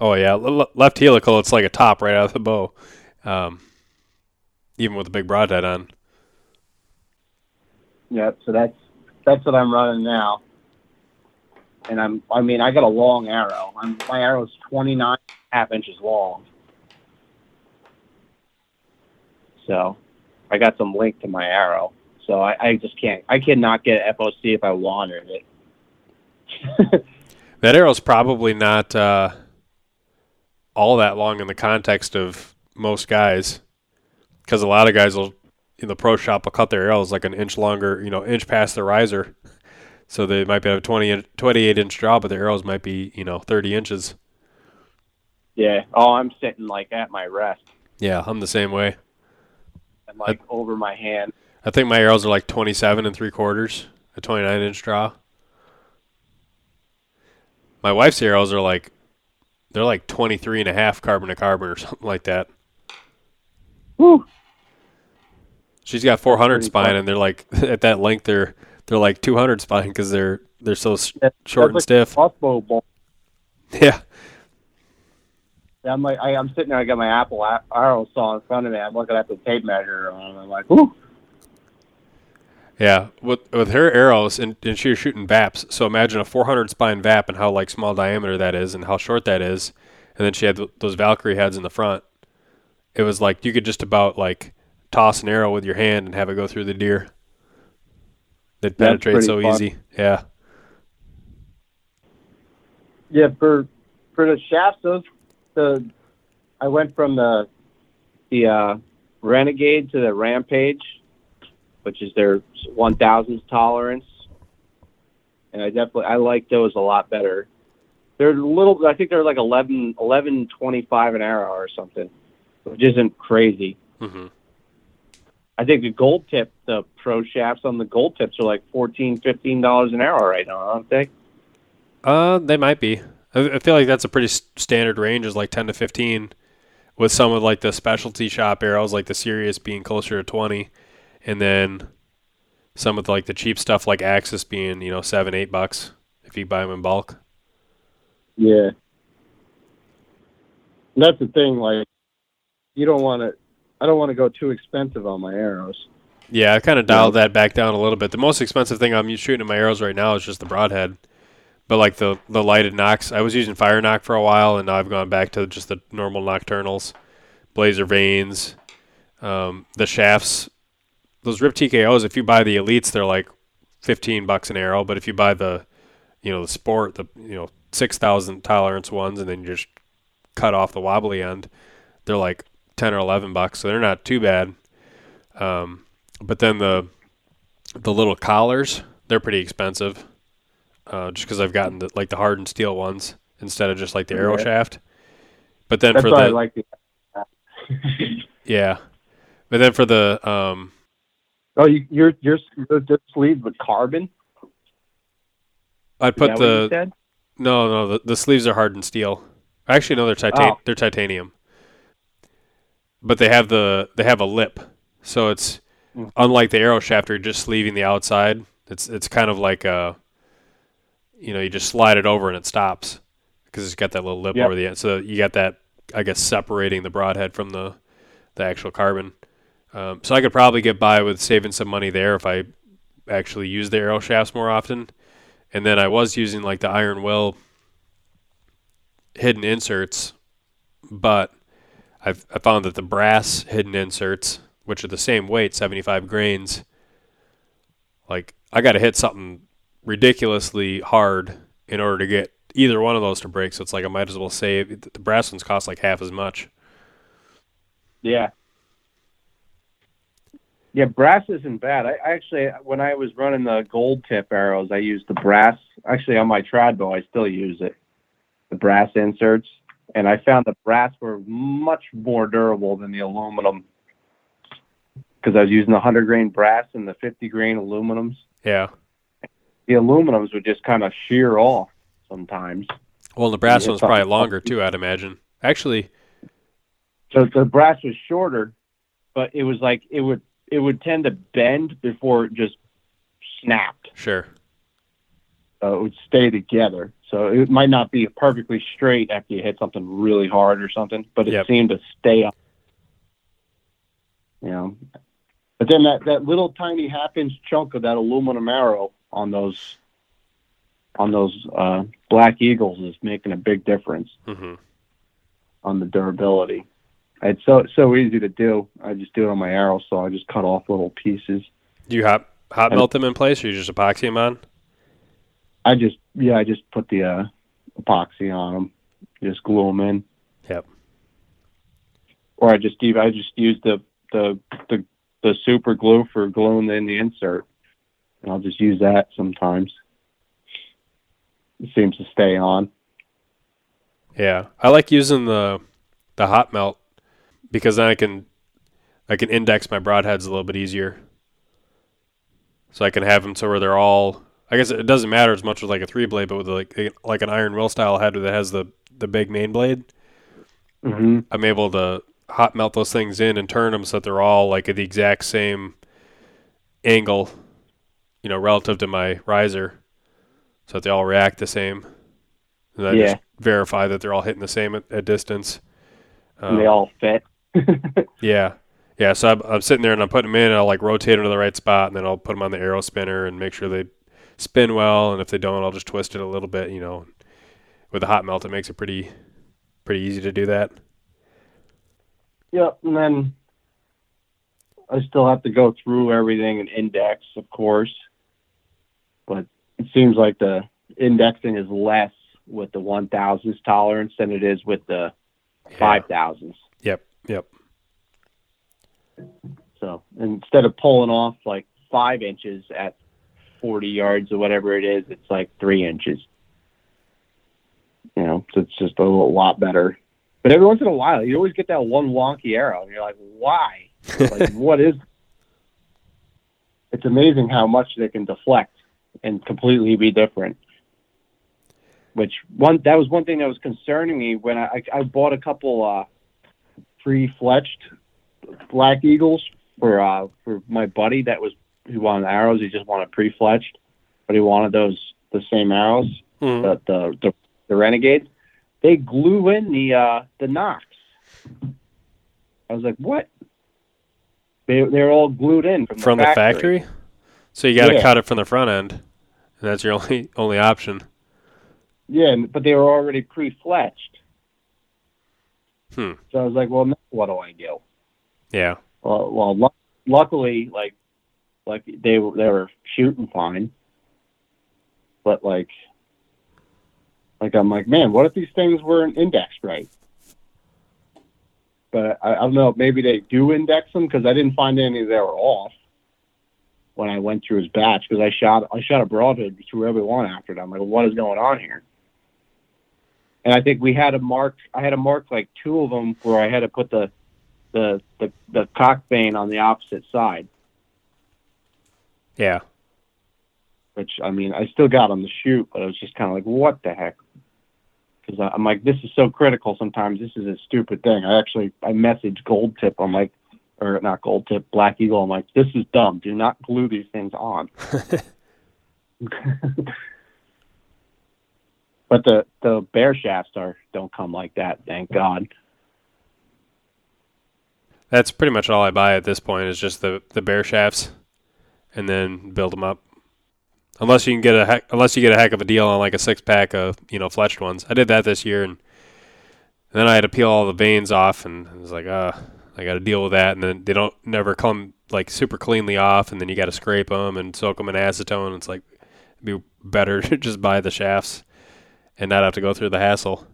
A: Oh yeah, le- le- left helical. It's like a top right out of the bow, um, even with a big broadhead on.
B: Yep. So that's that's what I'm running now. And I'm I mean I got a long arrow. I'm, my arrow's 29 and half inches long. So I got some length to my arrow. So I, I just can't I cannot get FOC if I wanted it.
A: That arrow's probably not uh, all that long in the context of most guys, because a lot of guys will in the pro shop will cut their arrows like an inch longer, you know, inch past the riser, so they might be have a 20 in- 28 inch draw, but their arrows might be you know 30 inches.
B: yeah. Oh, I'm sitting like at my rest
A: Yeah, I'm the same way.
B: and like over my hand.
A: I think my arrows are like 27 and three quarters, a 29 inch draw. My wife's arrows are like, they're like 23 and a half carbon to carbon or something like that.
B: Whew.
A: She's got 400
B: pretty
A: spine
B: fun.
A: and they're like, at that length, they're, they're like 200 spine because they're, they're so short and stiff.
B: like crossbow bolt.
A: Yeah.
B: I'm like I, I'm sitting there. I got my Apple arrow saw in front of me. I'm looking at the tape measure, and I'm like, "Whoo!"
A: Yeah, with with her arrows, and, and she was shooting VAPs. So imagine a 400 spine VAP and how like small diameter that is, and how short that is. And then she had th- those Valkyrie heads in the front. It was like you could just about like toss an arrow with your hand and have it go through the deer. They'd
B: That's
A: penetrate so
B: fun.
A: easy. Yeah,
B: Yeah, for for the shafts, those the I went from the the uh, Renegade to the Rampage, which is their one thousandth tolerance, and I definitely I like those a lot better. They're a little. I think they're like 11, 11 25 an arrow or something, which isn't crazy.
A: hmm
B: I think the gold tip, the pro shafts on the gold tips are like fourteen, fifteen dollars an arrow right now, aren't they?
A: uh, they might be. I, I feel like that's a pretty standard range, is like 10 to 15. With some of like the specialty shop arrows, like the Sirius being closer to 20, and then some of like the cheap stuff like Axis being you know seven, eight bucks if you buy them in bulk.
B: Yeah. That's the thing, like you don't want to I don't want to go too expensive on my arrows.
A: Yeah, I kind of dialed that back down a little bit. The most expensive thing I'm shooting at my arrows right now is just the broadhead. But like the the lighted nocks, I was using fire nock for a while, and now I've gone back to just the normal Nockturnals, blazer vanes, um, the shafts. Those Rip TKOs, if you buy the elites, they're like fifteen bucks an arrow. But if you buy the, you know, the sport, the you know six thousand tolerance ones, and then you just cut off the wobbly end, they're like ten or eleven bucks. So they're not too bad. Um, but then the the little collars, they're pretty expensive uh, just because I've gotten the, like the hardened steel ones instead of just like the arrow
B: Yeah.
A: shaft. But then
B: That's
A: for the
B: like the.
A: yeah, but then for the um
B: Oh, you, you're you're just sleeved with carbon.
A: I'd put
B: that what you
A: the no no the, the sleeves are hardened steel. Actually no they're titan
B: Oh.
A: they're titanium. But they have the they have a lip. So it's
B: Mm.
A: unlike the arrow shaft you're just sleeving the outside. It's it's kind of like a you know, you just slide it over and it stops because it's got that little lip
B: Yep.
A: over the end. So you got that I guess separating the broadhead from the the actual carbon. Um, so I could probably get by with saving some money there if I actually use the arrow shafts more often. And then I was using like the iron will hidden inserts, but I've I found that the brass hidden inserts, which are the same weight, 75 grains, like I got to hit something ridiculously hard in order to get either one of those to break. So it's like I might as well save. The brass ones cost like half as much.
B: Yeah. Yeah, brass isn't bad. I I actually, when I was running the gold tip arrows, I used the brass. Actually, on my trad bow, I still use it, the brass inserts, and I found the brass were much more durable than the aluminum because I was using the 100 grain brass and the 50 grain aluminums.
A: Yeah.
B: The aluminums would just kind of shear off sometimes.
A: Well, the brass one's probably longer too. I'd imagine. Actually,
B: So the brass was shorter, but it was like it would it would tend to bend before it just snapped.
A: sure.
B: So it would stay together. So it might not be perfectly straight after you hit something really hard or something, but it
A: Yep.
B: seemed to stay up. You know. But then that, that little tiny half inch chunk of that aluminum arrow on those on those uh, black eagles is making a big difference
A: hmm
B: on the durability. It's so so easy to do. I just do it on my arrow, so I just cut off little pieces.
A: Do you hot hot melt them in place, or you just epoxy them on?
B: I just yeah, I just put the uh, epoxy on them, just glue them in.
A: Yep.
B: Or I just I just use the the the the super glue for gluing in the insert, and I'll just use that sometimes. It seems to stay on.
A: Yeah, I like using the the hot melt because then I can I can index my broadheads a little bit easier. So I can have them so where they're all. I guess it doesn't matter as much as like a three blade, but with like like an iron will style head that has the the big main blade,
B: Mm-hmm.
A: I'm able to hot melt those things in and turn them so that they're all like at the exact same angle, you know, relative to my riser, so that they all react the same. And I
B: Yeah.
A: just verify that they're all hitting the same at, at distance.
B: And they
A: Um,
B: all fit.
A: yeah, yeah. So I'm, I'm sitting there and I'm putting them in, and I'll like rotate them to the right spot, and then I'll put them on the arrow spinner and make sure they spin well. And if they don't, I'll just twist it a little bit. You know, with the hot melt, it makes it pretty pretty easy to do that.
B: Yep, and then I still have to go through everything and index, of course. But it seems like the indexing is less with the one thousandths tolerance than it is with the
A: Yeah.
B: five thousandths.
A: Yep. Yep.
B: So instead of pulling off like five inches at forty yards or whatever it is, it's like three inches. You know, so it's just a little, lot better. But every once in a while, you always get that one wonky arrow, and you're like, why? like what is it's amazing how much they can deflect and completely be different which one that was one thing that was concerning me when i i bought a couple uh pre-fletched black eagles for uh for my buddy that was he wanted arrows he just wanted pre-fletched but he wanted those the same arrows
A: Mhm.
B: the the the, the renegades they glue in the uh the nocks i was like what They they're all glued in from,
A: from
B: the
A: the
B: factory.
A: factory. So you got to
B: Yeah.
A: cut it from the front end, and that's your only only option.
B: Yeah, but they were already pre-fletched.
A: Hmm.
B: So I was like, well, now what do I do?
A: Yeah.
B: Well, well, lu- luckily, like, like they were they were shooting fine, but like, like I'm like, man, what if these things weren't indexed right? But I, I don't know. Maybe they do index them because I didn't find any that were off when I went through his batch because I shot I shot a broadhead through every one after them. Like, what is going on here? And I think we had a mark. I had to mark like two of them where I had to put the the the, the cock vane on the opposite side.
A: Yeah.
B: Which I mean, I still got on the shoot, but I was just kind of like, what the heck? Because I'm like, this is so critical. Sometimes this is a stupid thing. I actually I messaged Gold Tip. I'm like, or not Gold Tip, Black Eagle. I'm like, this is dumb. Do not glue these things on. but the the bare shafts are don't come like that. Thank God.
A: That's pretty much all I buy at this point is just the the bare shafts, and then build them up. Unless you can get a heck, unless you get a heck of a deal on like a six pack of you know fletched ones. I did that this year, and, then I had to peel all the vanes off, and I was like, uh, I got to deal with that, and then they don't never come like super cleanly off, and then you got to scrape them and soak them in acetone. It's like it'd be better to just buy the shafts and not have to go through the hassle.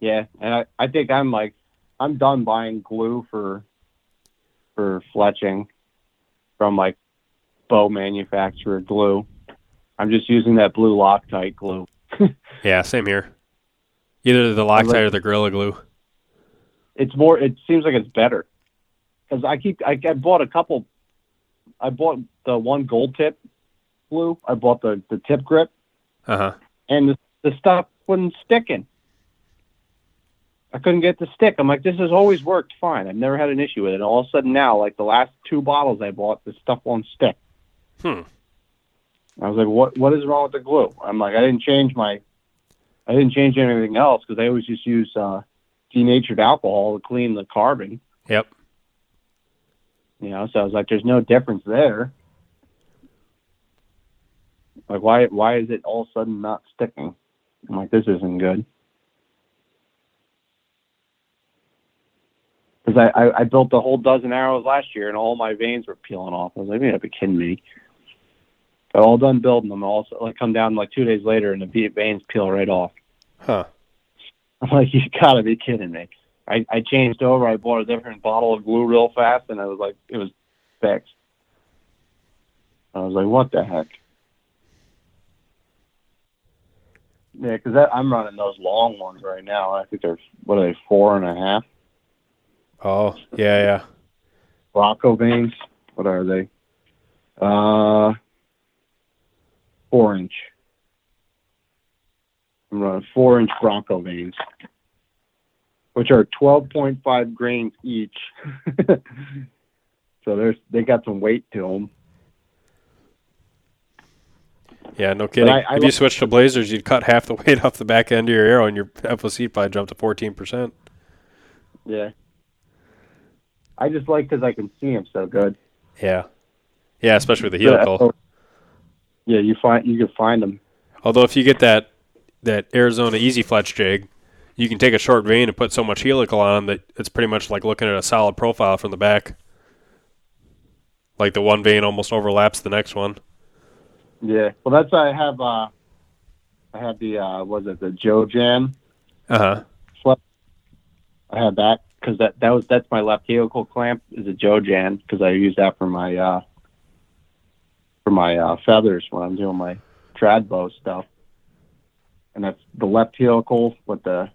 B: Yeah, and I, I think I'm like I'm done buying glue for for fletching from like bow manufacturer glue. I'm just using that blue Loctite glue.
A: Yeah, same here. Either the
B: like-
A: Loctite or the Gorilla Glue.
B: It's more. It seems like it's better because I keep. I, I bought a couple. I bought the one gold tip glue. I bought the the tip grip,
A: Uh huh.
B: and the, the stuff wasn't sticking. I couldn't get the stick. I'm like, this has always worked fine. I've never had an issue with it. And all of a sudden now, like the last two bottles I bought, the stuff won't stick.
A: Hmm.
B: I was like, what What is wrong with the glue? I'm like, I didn't change my, I didn't change anything else because I always just use uh, denatured alcohol to clean the carbon.
A: Yep.
B: You know, so I was like, there's no difference there. Like, why why is it all of a sudden not sticking? I'm like, this isn't good. Because I, I, I built a whole dozen arrows last year and all my vanes were peeling off. I was like, you gotta be kidding me. Got all done building them. Also, like come down like two days later and the vanes peel right off.
A: Huh.
B: I'm like, you gotta be kidding me. I, I changed over. I bought a different bottle of glue real fast, and I was like, it was fixed. I was like, what the heck? Yeah, because I'm running those long ones right now. I think they're what are they, four and a half
A: Oh, yeah, yeah.
B: Bronco vanes. What are they? Uh, four inch. I'm running four inch Bronco vanes, which are 12.5 grains each. so there's they got some weight to them.
A: Yeah, no kidding.
B: I- I
A: if you switched to Blazers, you'd cut half the weight off the back end of your arrow, and your FOC probably jumped to 14%.
B: Yeah. I just like because I can see them so good.
A: Yeah. Yeah, especially with the
B: Yeah, uh,
A: helical.
B: Yeah, you find you can find them.
A: Although if you get that that Arizona EZ Fletch jig, you can take a short vane and put so much helical on them that it's pretty much like looking at a solid profile from the back. Like the one vane almost overlaps the next one.
B: Yeah. Well, that's why I have. uh I have the uh was it the JoJan?
A: Uh huh.
B: I had that because that that was that's my left helical clamp is a JoJan because I use that for my uh for my uh feathers when I'm doing my trad bow stuff. And that's the left helical with the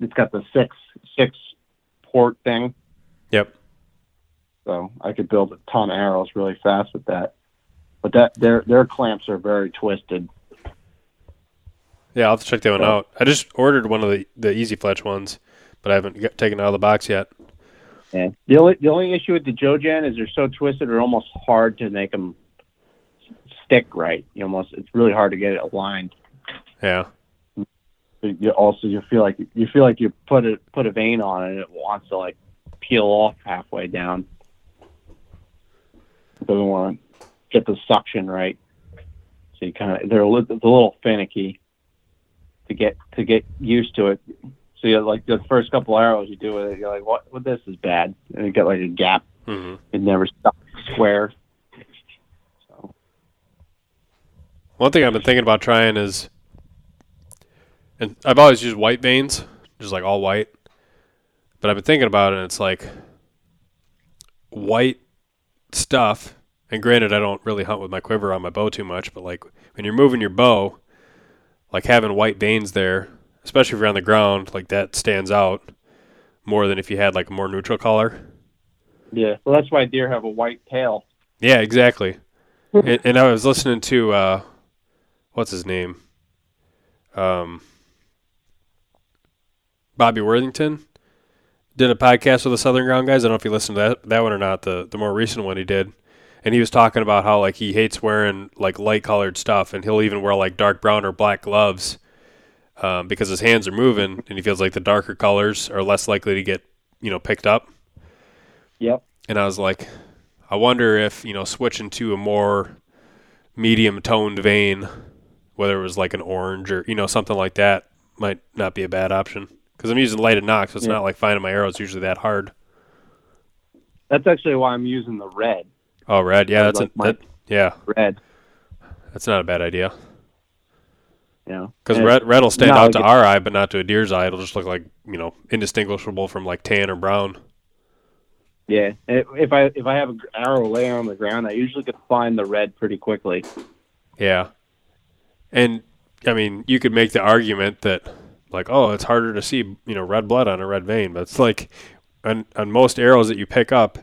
B: it's got the six six port thing.
A: Yep.
B: So I could build a ton of arrows really fast with that. But that their their clamps are very twisted.
A: Yeah, I'll have to check that one out. I just ordered one of the, the EZ Fletch ones, but I haven't got, taken it out of the box yet.
B: And the only the only issue with the Jojan is they're so twisted, they're almost hard to make them stick right. You almost it's really hard to get it aligned.
A: Yeah.
B: You also you feel like you feel like you put it put a vane on it and it wants to like peel off halfway down. It doesn't want to get the suction right. So you kind of they're a little, it's a little finicky to get to get used to it. So you like the first couple arrows you do with it, you're like, what? What? This is bad, and you get like a gap.
A: hmm
B: It never stops square. So
A: One thing I've been thinking about trying is, and I've always used white vanes, just like all white. But I've been thinking about it, and it's like white stuff. And granted, I don't really hunt with my quiver on my bow too much, but like when you're moving your bow, like having white vanes there, especially if you're on the ground, like that stands out more than if you had like a more neutral color.
B: yeah, well that's why deer have a white tail.
A: Yeah, exactly. and, and I was listening to uh, what's his name, um, Bobby Worthington did a podcast with the Southern Ground guys. I don't know if you listened to that that one or not. The the more recent one he did, and he was talking about how like he hates wearing like light colored stuff, and he'll even wear like dark brown or black gloves um, because his hands are moving, and he feels like the darker colors are less likely to get you know picked up.
B: Yep.
A: And I was like, I wonder if, you know, switching to a more medium toned vane, whether it was like an orange or, you know, something like that, might not be a bad option. Because I'm using lighted nock, so it's
B: Yeah.
A: not like finding my arrows usually that hard.
B: That's actually why I'm using the red.
A: Oh, red. Yeah, that's
B: Like
A: a, that, yeah,
B: Red.
A: that's not a bad idea.
B: Know.
A: Because red red will stand out to our eye, but not to a deer's eye. It'll just look like you know indistinguishable from like tan or brown.
B: Yeah, if if I if I have an arrow laying on the ground, I usually can find the red pretty quickly.
A: Yeah. And I mean, you could make the argument that like, oh, it's harder to see, you know, red blood on a red vane, but it's like on on most arrows that you pick up,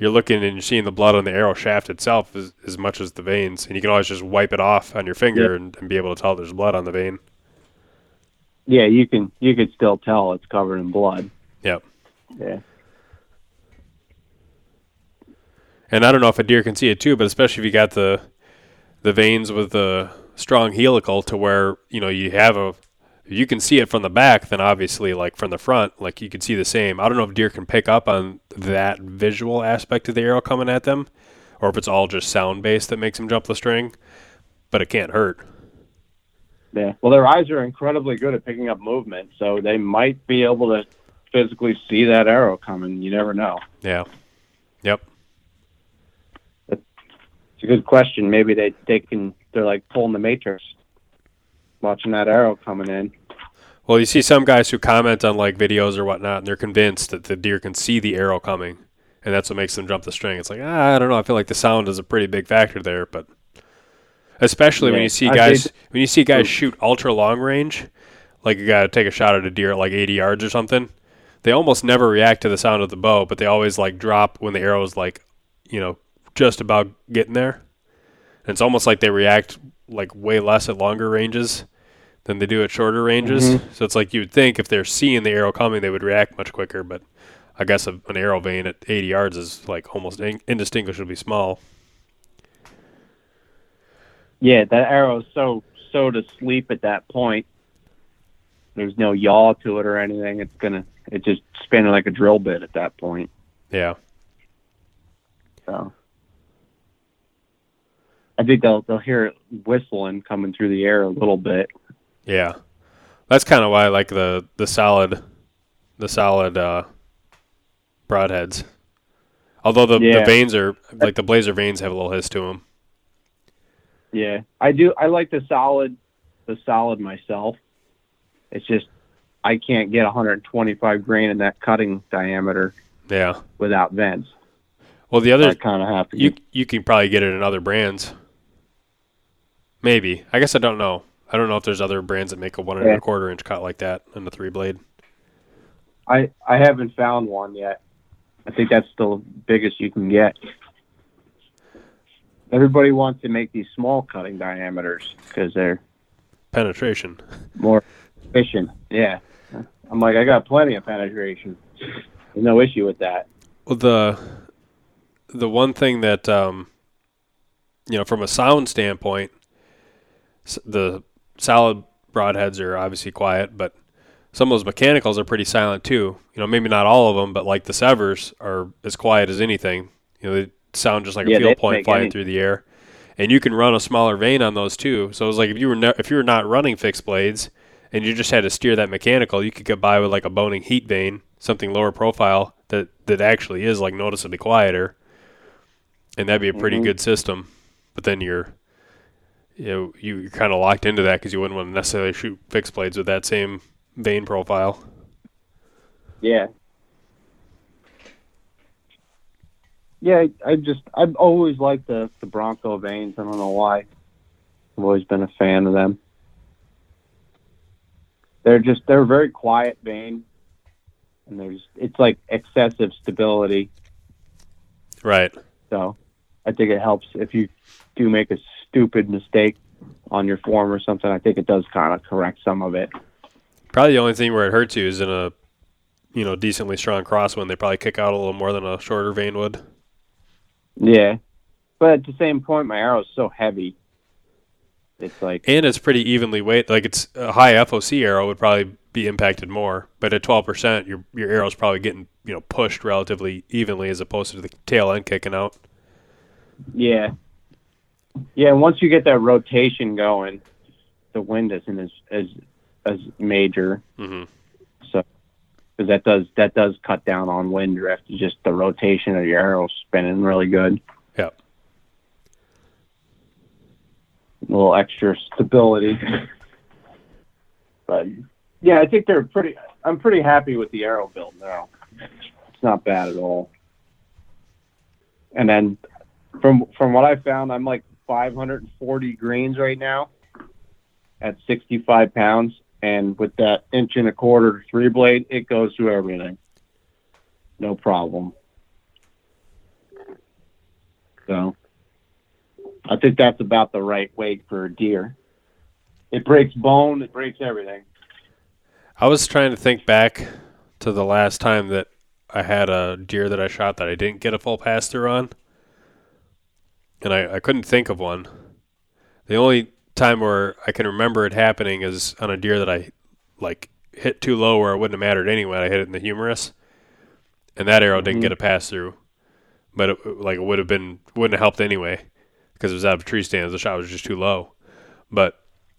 A: you're looking and you're seeing the blood on the arrow shaft itself as, as much as the vanes, and you can always just wipe it off on your finger and, and be able to tell there's blood on the vane.
B: Yeah, you can you could still tell it's covered in blood.
A: Yep.
B: Yeah.
A: And I don't know if a deer can see it too, but especially if you got the the vanes with the strong helical to where, you know, you have a you can see it from the back, then obviously like from the front, like you can see the same. I don't know if deer can pick up on that visual aspect of the arrow coming at them, or if it's all just sound based that makes them jump the string. But it can't hurt.
B: Yeah. Well, their eyes are incredibly good at picking up movement, so they might be able to physically see that arrow coming. You never know.
A: Yeah. Yep.
B: It's a good question. Maybe they they can they're like pulling the matrix, watching that arrow coming in.
A: Well, you see some guys who comment on like videos or whatnot, and they're convinced that the deer can see the arrow coming, and that's what makes them jump the string. It's like ah, I don't know. I feel like the sound is a pretty big factor there, but especially when you see guys
B: think-
A: when you see guys shoot ultra long range, like you got to take a shot at a deer at like 80 yards or something. They almost never react to the sound of the bow, but they always like drop when the arrow is like, you know, just about getting there. And it's almost like they react like way less at longer ranges than they do at shorter ranges. Mm-hmm. So it's like you would think if they're seeing the arrow coming, they would react much quicker. But I guess a, an arrow vane at 80 yards is like almost in- indistinguishably small.
B: Yeah, that arrow's so so to sleep at that point. There's no yaw to it or anything. It's gonna it's just spinning like a drill bit at that point.
A: Yeah.
B: So I think they'll they'll hear it whistling coming through the air a little bit.
A: Yeah. That's kind of why I like the, the solid, the solid, uh, broadheads. Although the, the vanes are like the blazer vanes have a little hiss to them.
B: Yeah, I do. I like the solid, the solid myself. It's just I can't get 125 grain in that cutting diameter
A: Yeah.
B: without vents.
A: Well, the other
B: kind of have to.
A: You
B: Get,
A: you can probably get it in other brands. Maybe. I guess I don't know. I don't know if there's other brands that make a one and
B: Yeah.
A: a quarter inch cut like that in the three blade.
B: I I haven't found one yet. I think that's the biggest you can get. Everybody wants to make these small cutting diameters because they're
A: Penetration.
B: more efficient. Yeah, I'm like I got plenty of penetration. There's no issue with that.
A: Well, the the one thing that um, you know from a sound standpoint, the solid broadheads are obviously quiet, but some of those mechanicals are pretty silent too. You know, maybe not all of them, but like the Sevrs are as quiet as anything. You know, they sound just like
B: Yeah,
A: a field point flying
B: any-
A: through the air. And you can run a smaller vane on those too. So it was like if you were ne- if you were not running fixed blades and you just had to steer that mechanical, you could get by with like a Bohning Heat vane, something lower profile that that actually is like noticeably quieter. And that'd be a pretty
B: Mhm.
A: good system. But then you're you know, you, you're kind of locked into that because you wouldn't want to necessarily shoot fixed blades with that same vane profile.
B: Yeah. Yeah, I, I just I've always liked the the Bronco vanes. I don't know why. I've always been a fan of them. They're just they're very quiet vane, and there's it's like excessive stability.
A: Right.
B: So I think it helps if you do make a stupid mistake on your form or something. I think it does kind of correct some of it.
A: Probably the only thing where it hurts you is in a, you know, decently strong crosswind. They probably kick out a little more than a shorter vane would.
B: Yeah, but at the same point, my arrow is so heavy. It's like
A: And it's pretty evenly weight. Like it's a high FOC arrow would probably be impacted more, but at 12%, your your arrow's probably getting you know pushed relatively evenly as opposed to the tail end kicking out.
B: Yeah. Yeah, once you get that rotation going, the wind isn't as as as major
A: hmm
B: because that does that does cut down on wind drift. Just the rotation of your arrow spinning really good.
A: Yep.
B: A little extra stability. But yeah, I think they're pretty. I'm pretty happy with the arrow build now. It's not bad at all. And then from from what I found, I'm like 540 grains right now at 65 pounds, and with that inch and a quarter three blade, it goes through everything, no problem. So I think that's about the right weight for a deer. It breaks bone, it breaks everything.
A: I was trying to think back to the last time that I had a deer that I shot that I didn't get a full pass through on. And I, I couldn't think of one. The only time where I can remember it happening is on a deer that I like hit too low where it wouldn't have mattered anyway. I hit it in the humerus. And that arrow didn't
B: Mhm.
A: get a pass through. But it, like it would have been wouldn't have helped anyway because it was out of tree stands. The shot was just too low. But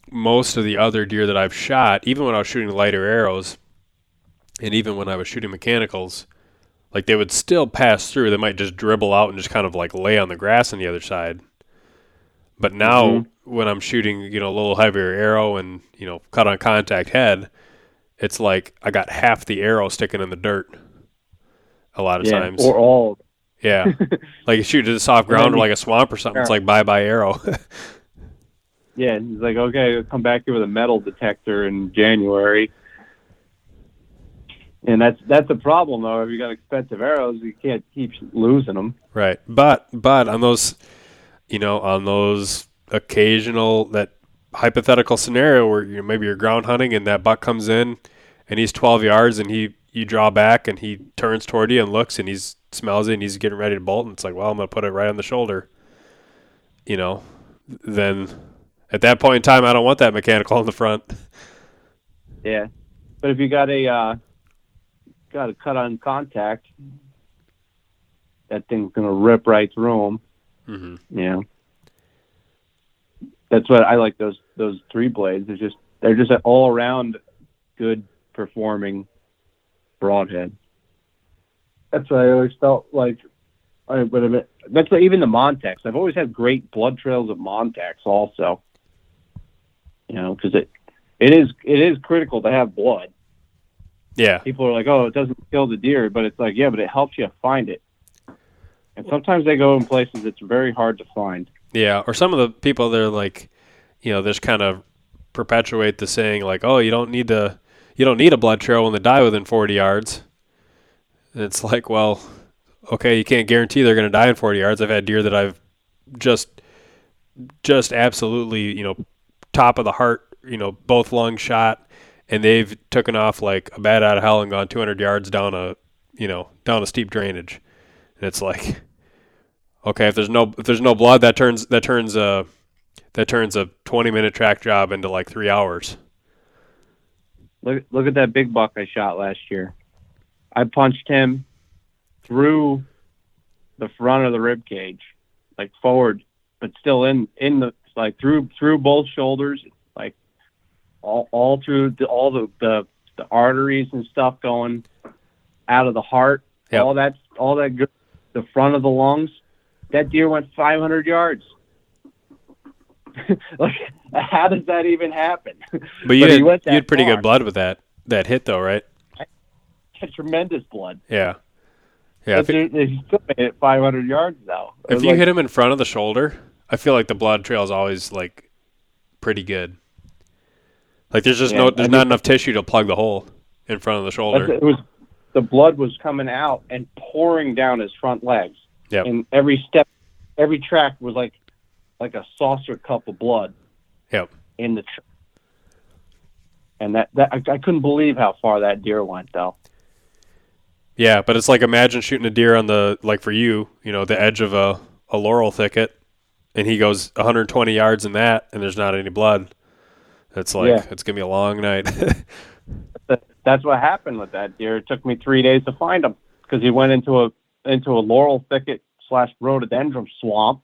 A: most of the other deer that I've shot, even when I was shooting lighter arrows, and even when I was shooting mechanicals, like they would still pass through. They might just dribble out and just kind of like lay on the grass on the other side. But now
B: Mhm.
A: when I'm shooting, you know, a little heavier arrow and, you know, cut on contact head, it's like I got half the arrow sticking in the dirt a lot of
B: yeah,
A: times.
B: or all.
A: yeah. like you shoot to the soft ground or like a swamp or something, it's like bye bye arrow.
B: Yeah, he's like, okay, I'll come back here with a metal detector in January. And that's that's a problem though. If you got expensive arrows, you can't keep losing them.
A: Right. But but on those you know, on those occasional that hypothetical scenario where you know, maybe you're ground hunting and that buck comes in and he's 12 yards and he you draw back and he turns toward you and looks and he's smells it and he's getting ready to bolt and it's like, well, I'm going to put it right on the shoulder. You know, then at that point in time I don't want that mechanical in the front.
B: Yeah, but if you got a uh, got a cut on contact, that thing's gonna rip right through them.
A: Mhm.
B: You know, that's what I like. Those those three blades. They're just they're just an all around good performing broadhead. That's what I always felt like. I would admit that's what, even the Montex. I've always had great blood trails of Montex also. You know, because it it is it is critical to have blood.
A: Yeah.
B: People are like, oh, it doesn't kill the deer, but it's like, yeah, but it helps you find it. And sometimes they go in places it's very hard to find.
A: Yeah, or some of the people they're like, you know, just kind of perpetuate the saying like, "Oh, you don't need to, you don't need a blood trail when they die within 40 yards." And it's like, well, okay, you can't guarantee they're going to die in 40 yards. I've had deer that I've just, just absolutely, you know, top of the heart, you know, both lung shot, and they've taken off like a bat out of hell and gone 200 yards down a, you know, down a steep drainage, and it's like okay, if there's no if there's no blood, that turns that turns a that turns a 20 minute track job into like three hours.
B: Look look at that big buck I shot last year. I punched him through the front of the rib cage, like forward, but still in in the like through through both shoulders, all all through the, all the, the the arteries and stuff going out of the heart.
A: Yep.
B: All that all that good, the front of the lungs. That deer went 500 yards. like, how does that even happen?
A: But you
B: he
A: had,
B: went
A: you had pretty
B: far.
A: good blood with that that hit though, right?
B: Tremendous blood.
A: Yeah. Yeah. If,
B: But he still made it 500 yards though. It
A: if you
B: like-
A: hit him in front of the shoulder, I feel like the blood trail is always like pretty good. Like there's just
B: Yeah,
A: no there's not enough tissue to plug the hole in front of the shoulder.
B: it was the blood was coming out and pouring down his front legs.
A: Yep.
B: And every step, every track was like like a saucer cup of blood
A: Yep.
B: in the. Tr- and that that I, I couldn't believe how far that deer went though.
A: Yeah, but it's like imagine shooting a deer on the like for you, you know, the edge of a, a laurel thicket, and he goes 120 yards in that, and there's not any blood. It's like
B: Yeah.
A: it's gonna be a long night.
B: That's what happened with that deer. It took me three days to find him because he went into a into a laurel thicket slash rhododendron swamp.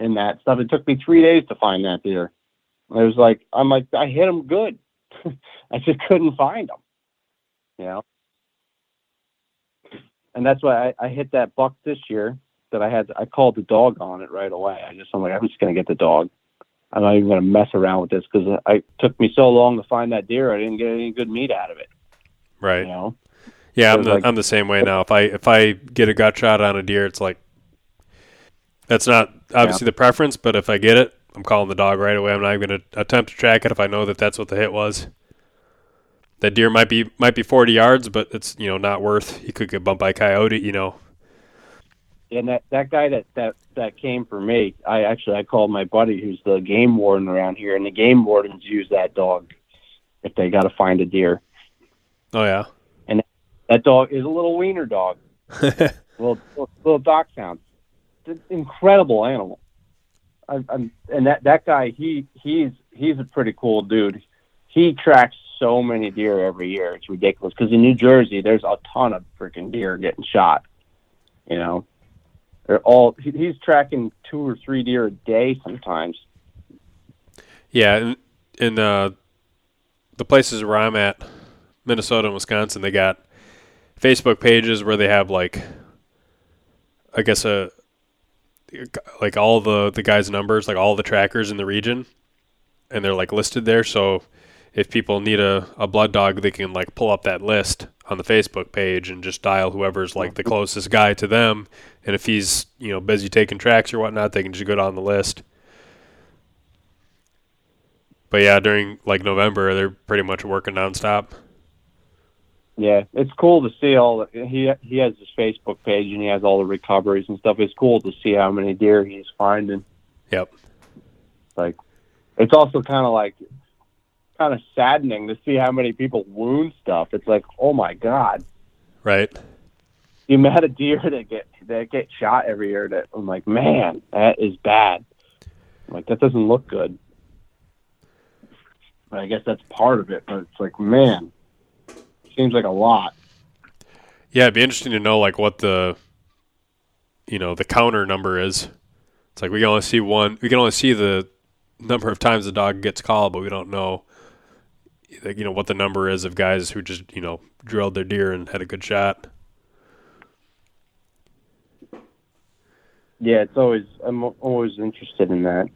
B: And that stuff. It took me three days to find that deer. I was like, I'm like, I hit him good. I just couldn't find him. You know. And that's why I, I hit that buck this year that I had. I called the dog on it right away. I just I'm like, I'm just gonna get the dog. I'm not even gonna mess around with this because it took me so long to find that deer. I didn't get any good meat out of it.
A: right.
B: You know.
A: Yeah, I'm the
B: like-
A: I'm the same way now. If I if I get a gut shot on a deer, it's like that's not obviously the preference, but if I get it, I'm calling the dog right away. I'm not even going to attempt to track it if I know that that's what the hit was. That deer might be might be 40 yards, but it's you know not worth. He could get bumped by a coyote. You know.
B: And that that guy that that that came for me, I actually I called my buddy who's the game warden around here, and the game wardens use that dog if they got to find a deer.
A: Oh yeah.
B: And that dog is a little wiener dog, little little, little dachshund. It's an incredible animal. I, I'm, and that that guy, he he's he's a pretty cool dude. He tracks so many deer every year. It's ridiculous because in New Jersey, there's a ton of freaking deer getting shot. You know, they're all he, he's tracking two or three deer a day sometimes.
A: Yeah, and uh, the places where I'm at, Minnesota and Wisconsin, they got Facebook pages where they have like, I guess a like all the the guys' numbers, like all the trackers in the region, and they're like listed there. So if people need a, a blood dog, they can like pull up that list on the Facebook page and just dial whoever's like the closest guy to them. And if he's you know busy taking tracks or whatnot, they can just go down the list. But yeah, during like November, they're pretty much working nonstop.
B: Yeah, it's cool to see all. The, he he has his Facebook page and he has all the recoveries and stuff. It's cool to see how many deer he's finding.
A: Yep.
B: Like, it's also kind of like kind of saddening to see how many people wound stuff. It's like, oh my god,
A: Right.
B: the amount of deer that get that get shot every year. That I'm like, man, that is bad. I'm like that doesn't look good. But I guess that's part of it. But it's like, man, seems like a lot.
A: Yeah, it'd be interesting to know like what the you know, the counter number is. It's like we can only see one we can only see the number of times the dog gets called, but we don't know you know, what the number is of guys who just, you know, drilled their deer and had a good shot.
B: Yeah, it's always I'm always interested in that.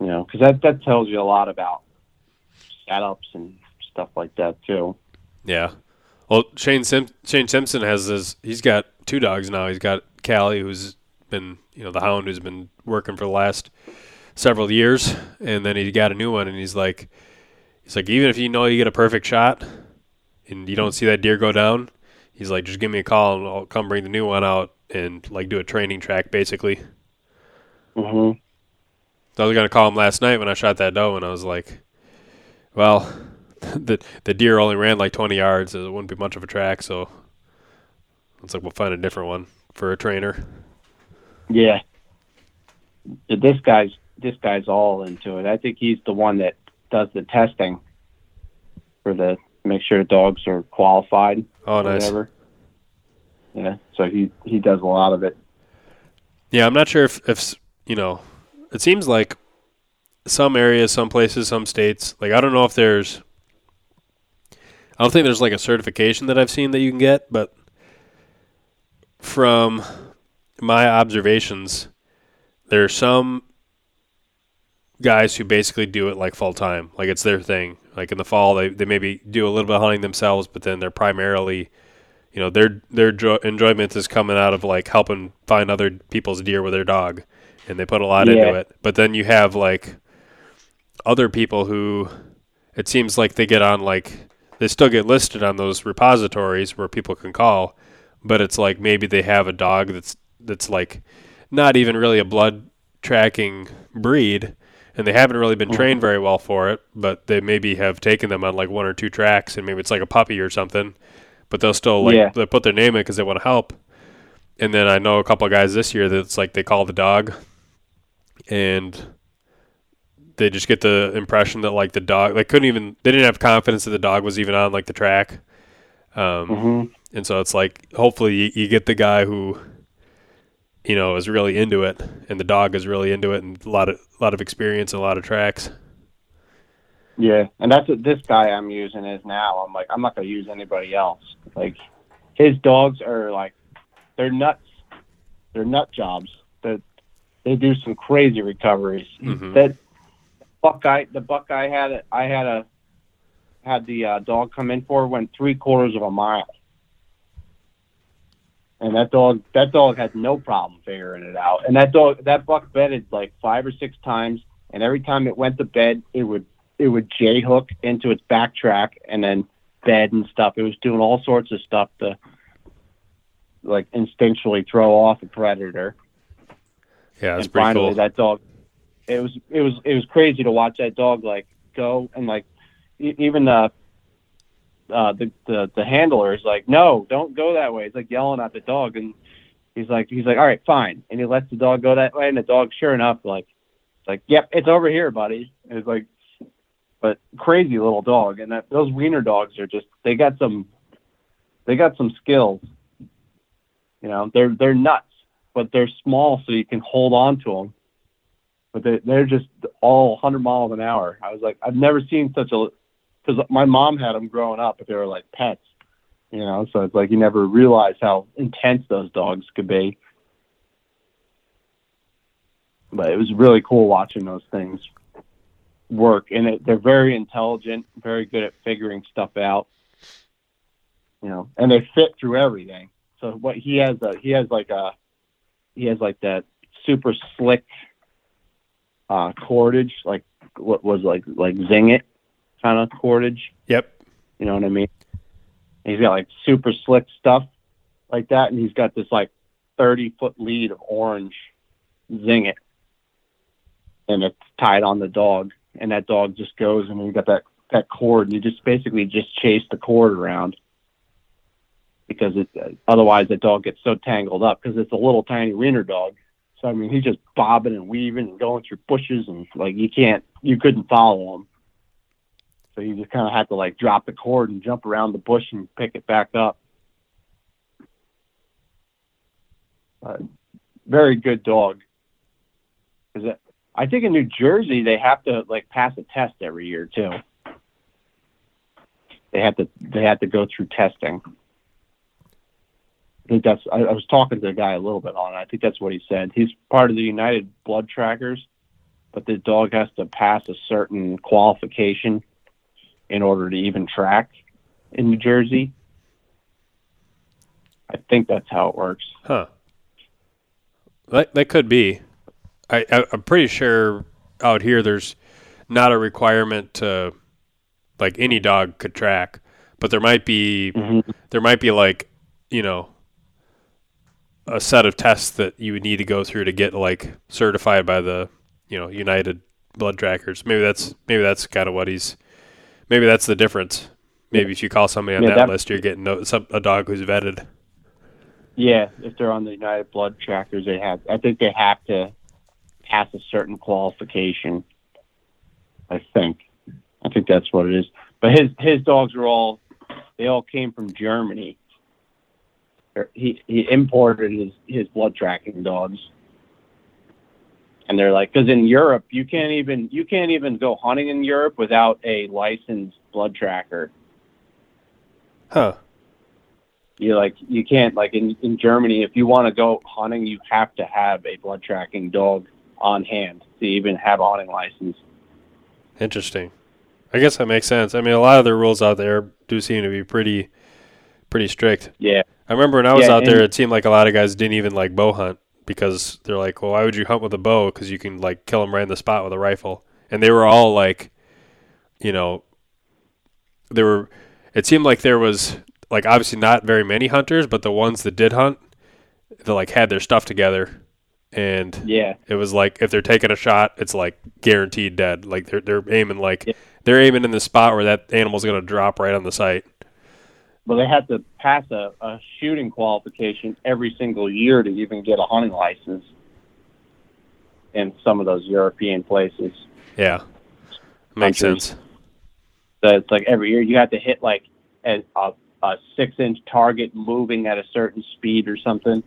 B: You know, because that that tells you a lot about setups and stuff like that too.
A: Yeah. Well, Shane Sim- Shane Simpson has this. He's got two dogs now. He's got Callie, who's been you know the hound who's been working for the last several years, and then he got a new one, and he's like, he's like, even if you know you get a perfect shot, and you don't see that deer go down, he's like, just give me a call and I'll come bring the new one out and like do a training track basically.
B: hmm
A: So I was gonna call him last night when I shot that doe, and I was like, well, the the deer only ran like 20 yards. so It wouldn't be much of a track, so it's like we'll find a different one for a trainer.
B: Yeah. This guy's this guy's all into it. I think he's the one that does the testing for the make sure the dogs are qualified.
A: Oh, nice.
B: Whatever. Yeah, so he he does a lot of it.
A: Yeah, I'm not sure if if you know. It seems like some areas, some places, some states. Like I don't know if there's. I don't think there's like a certification that I've seen that you can get, but from my observations, there are some guys who basically do it like full time, like it's their thing. Like in the fall, they, they maybe do a little bit of hunting themselves, but then they're primarily, you know, their their jo- enjoyment is coming out of like helping find other people's deer with their dog, and they put a lot
B: Yeah.
A: into it. But then you have like other people who, it seems like they get on like they still get listed on those repositories where people can call, but it's like maybe they have a dog that's that's like not even really a blood tracking breed and they haven't really been trained very well for it but they maybe have taken them on like one or two tracks and maybe it's like a puppy or something but they'll still like
B: Yeah.
A: they put their name in because they want to help. And then i know a couple of guys this year that's like they call the dog and they just get the impression that like the dog they couldn't even they didn't have confidence that the dog was even on like the track. Um,
B: hmm
A: and so it's like hopefully you, you get the guy who you know is really into it and the dog is really into it and a lot of a lot of experience and a lot of tracks
B: Yeah, and that's what this guy I'm using is now. I'm like, I'm not gonna use anybody else. Like, his dogs are like, they're nuts. They're nut jobs. That they do some crazy recoveries.
A: Mhm.
B: That Buckeye, the Buckeye had it. I had a had the uh, dog come in for went three quarters of a mile, and that dog that dog had no problem figuring it out. And that dog that buck bedded like five or six times, and every time it went to bed, it would it would J hook into its back track and then bed and stuff. It was doing all sorts of stuff to like instinctually throw off a predator.
A: yeah that's
B: and
A: pretty
B: finally
A: cool
B: that dog it was it was it was crazy to watch that dog like go and like even the uh the, the the handler is like no don't go that way. He's like yelling at the dog and he's like he's like all right fine. And he lets the dog go that way and the dog sure enough like like yep it's over here buddy. And it's like but crazy little dog and that those wiener dogs are just they got some they got some skills. You know they're they're nuts but they're small so you can hold on to them but they, they're just all 100 miles an hour. I was like i've never seen such a because my mom had them growing up but they were like pets you know? So it's like you never realize how intense those dogs could be. But it was really cool watching those things work and it, they're very intelligent very good at figuring stuff out you know? And they fit through everything. So what he has a he has like a he has like that super slick uh cordage like what was like like Zing-It kind of cordage.
A: Yep.
B: You know what i mean? And he's got like super slick stuff like that and he's got this like 30 foot lead of orange Zing-It and it's tied on the dog and that dog just goes and you got that that cord and you just basically just chase the cord around because it uh, otherwise the dog gets so tangled up because it's a little tiny wiener dog. So i mean he's just bobbing and weaving and going through bushes and like you can't you couldn't follow him so you just kind of have to like drop the cord and jump around the bush and pick it back up uh, very good dog because I think in New Jersey they have to like pass a test every year too. They have to they have to go through testing. I think that's I, I was talking to the guy a little bit on it. I think that's what he said. He's part of the United Blood Trackers, but the dog has to pass a certain qualification in order to even track in New Jersey. I think that's how it works.
A: huh that, that could be I, I i'm pretty sure out here there's not a requirement to like any dog could track but there might be
B: Mhm.
A: there might be like you know a set of tests that you would need to go through to get like certified by the you know United Blood Trackers. Maybe that's maybe that's kind of what he's. Maybe that's the difference. Maybe if you call somebody on
B: Yeah,
A: that,
B: that-
A: list, you're getting a dog who's vetted.
B: Yeah, if they're on the United Blood Trackers, they have. I think they have to pass a certain qualification. I think. I think that's what it is. but his his dogs were all they all came from Germany. He he imported his his blood tracking dogs, and they're like because in Europe you can't even you can't even go hunting in Europe without a licensed blood tracker.
A: Huh.
B: You like you can't like in in Germany if you want to go hunting you have to have a blood tracking dog on hand to even have a hunting license.
A: Interesting. I guess that makes sense. I mean, a lot of the rules out there do seem to be pretty, pretty strict.
B: Yeah,
A: I remember when I was
B: Yeah,
A: out there, it seemed like a lot of guys didn't even like bow hunt because they're like, "Well, why would you hunt with a bow? Because you can like kill them right in the spot with a rifle." And they were all like, you know, there were. It seemed like there was like obviously not very many hunters, but the ones that did hunt, they like had their stuff together, and
B: yeah,
A: it was like if they're taking a shot, it's like guaranteed dead. Like they're they're aiming like
B: Yeah.
A: they're aiming in the spot where that animal's gonna drop right on the site.
B: Well they had to pass a, a shooting qualification every single year to even get a hunting license in some of those European places.
A: Yeah, makes
B: Countries.
A: sense.
B: So it's like every year you have to hit like a, a, a six inch target moving at a certain speed or something.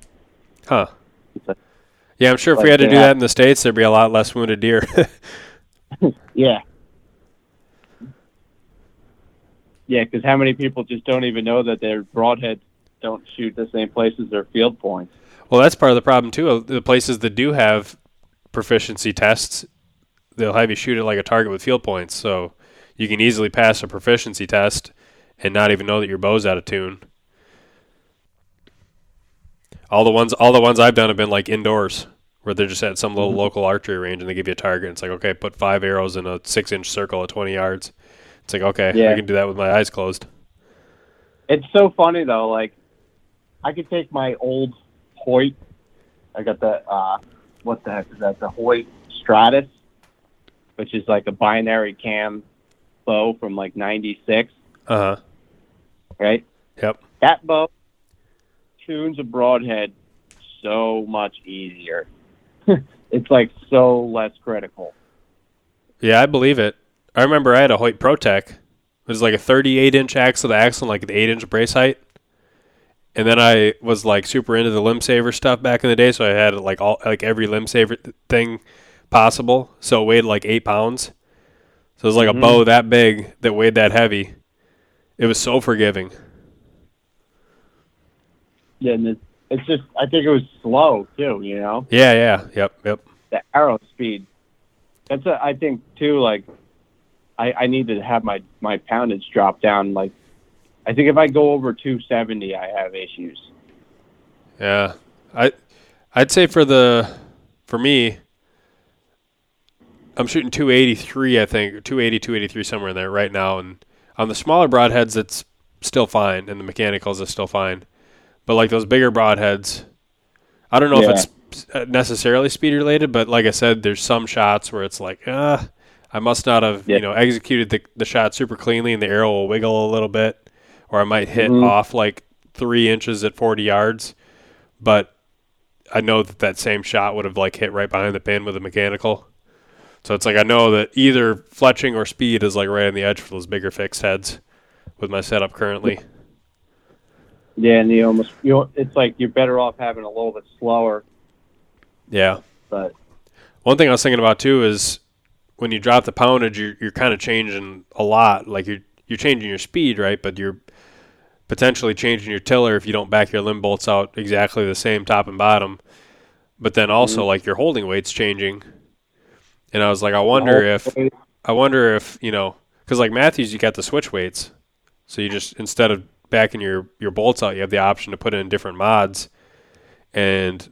A: Huh.
B: Like-
A: Yeah, I'm sure if we had to do
B: have-
A: that in the states, there'd be a lot less wounded deer.
B: Yeah. Yeah, because how many people just don't even know that their broadheads don't shoot the same place as their field points?
A: well, that's part of the problem too. The places that do have proficiency tests, they'll have you shoot it like a target with field points, so you can easily pass a proficiency test and not even know that your bow's out of tune. All the ones, all the ones I've done have been like indoors, where they're just at some little mm-hmm. local archery range and they give you a target. And it's like, okay, put five arrows in a six-inch circle at 20 yards. It's like, okay, I can do that with my eyes closed.
B: It's so funny though. Like, I could take my old Hoyt. I got the uh, what the heck is that? The Hoyt Stratus, which is like a binary cam bow from like '96,
A: Uh huh.
B: right?
A: Yep.
B: That bow tunes a broadhead so much easier. it's like so less critical.
A: Yeah, I believe it. I remember I had a Hoyt ProTech. It was like a 38 inch axle to axle, and like an 8 inch brace height. And then I was like super into the limb saver stuff back in the day, so I had like all like every limb saver thing possible. So it weighed like eight pounds. So it was like
B: Mhm.
A: a bow that big that weighed that heavy. It was so forgiving.
B: Yeah, and it's, it's just I think it was slow too. You know,
A: Yeah, yeah, yep, yep.
B: the arrow speed. That's a, I think too. Like, I I need to have my my poundage drop down. Like, I think if I go over 270, I have issues.
A: Yeah, I, I'd say for the, for me, I'm shooting 283. I think 280, 283 somewhere in there right now, and on the smaller broadheads, it's still fine, and the mechanicals is still fine, but like those bigger broadheads, I don't know
B: Yeah.
A: if it's uh, necessarily speed related, but like I said, there's some shots where it's like, ah, I must not have
B: Yeah.
A: you know executed the the shot super cleanly, and the arrow will wiggle a little bit, or I might hit
B: Mhm.
A: off like three inches at 40 yards but I know that that same shot would have like hit right behind the pin with a mechanical. So it's like I know that either fletching or speed is like right on the edge for those bigger fixed heads with my setup currently.
B: Yeah, and you almost you know, it's like you're better off having a little bit slower.
A: Yeah.
B: But
A: One thing I was thinking about too is when you drop the poundage, you're you're kind of changing a lot. Like you're you're changing your speed, right? But you're potentially changing your tiller if you don't back your limb bolts out exactly the same top and bottom. But then also mm-hmm. like your holding weight's changing. And I was like, I wonder if I wonder if you know, because like Mathews, you got the switch weights, so you just instead of backing your your bolts out, you have the option to put in different mods, and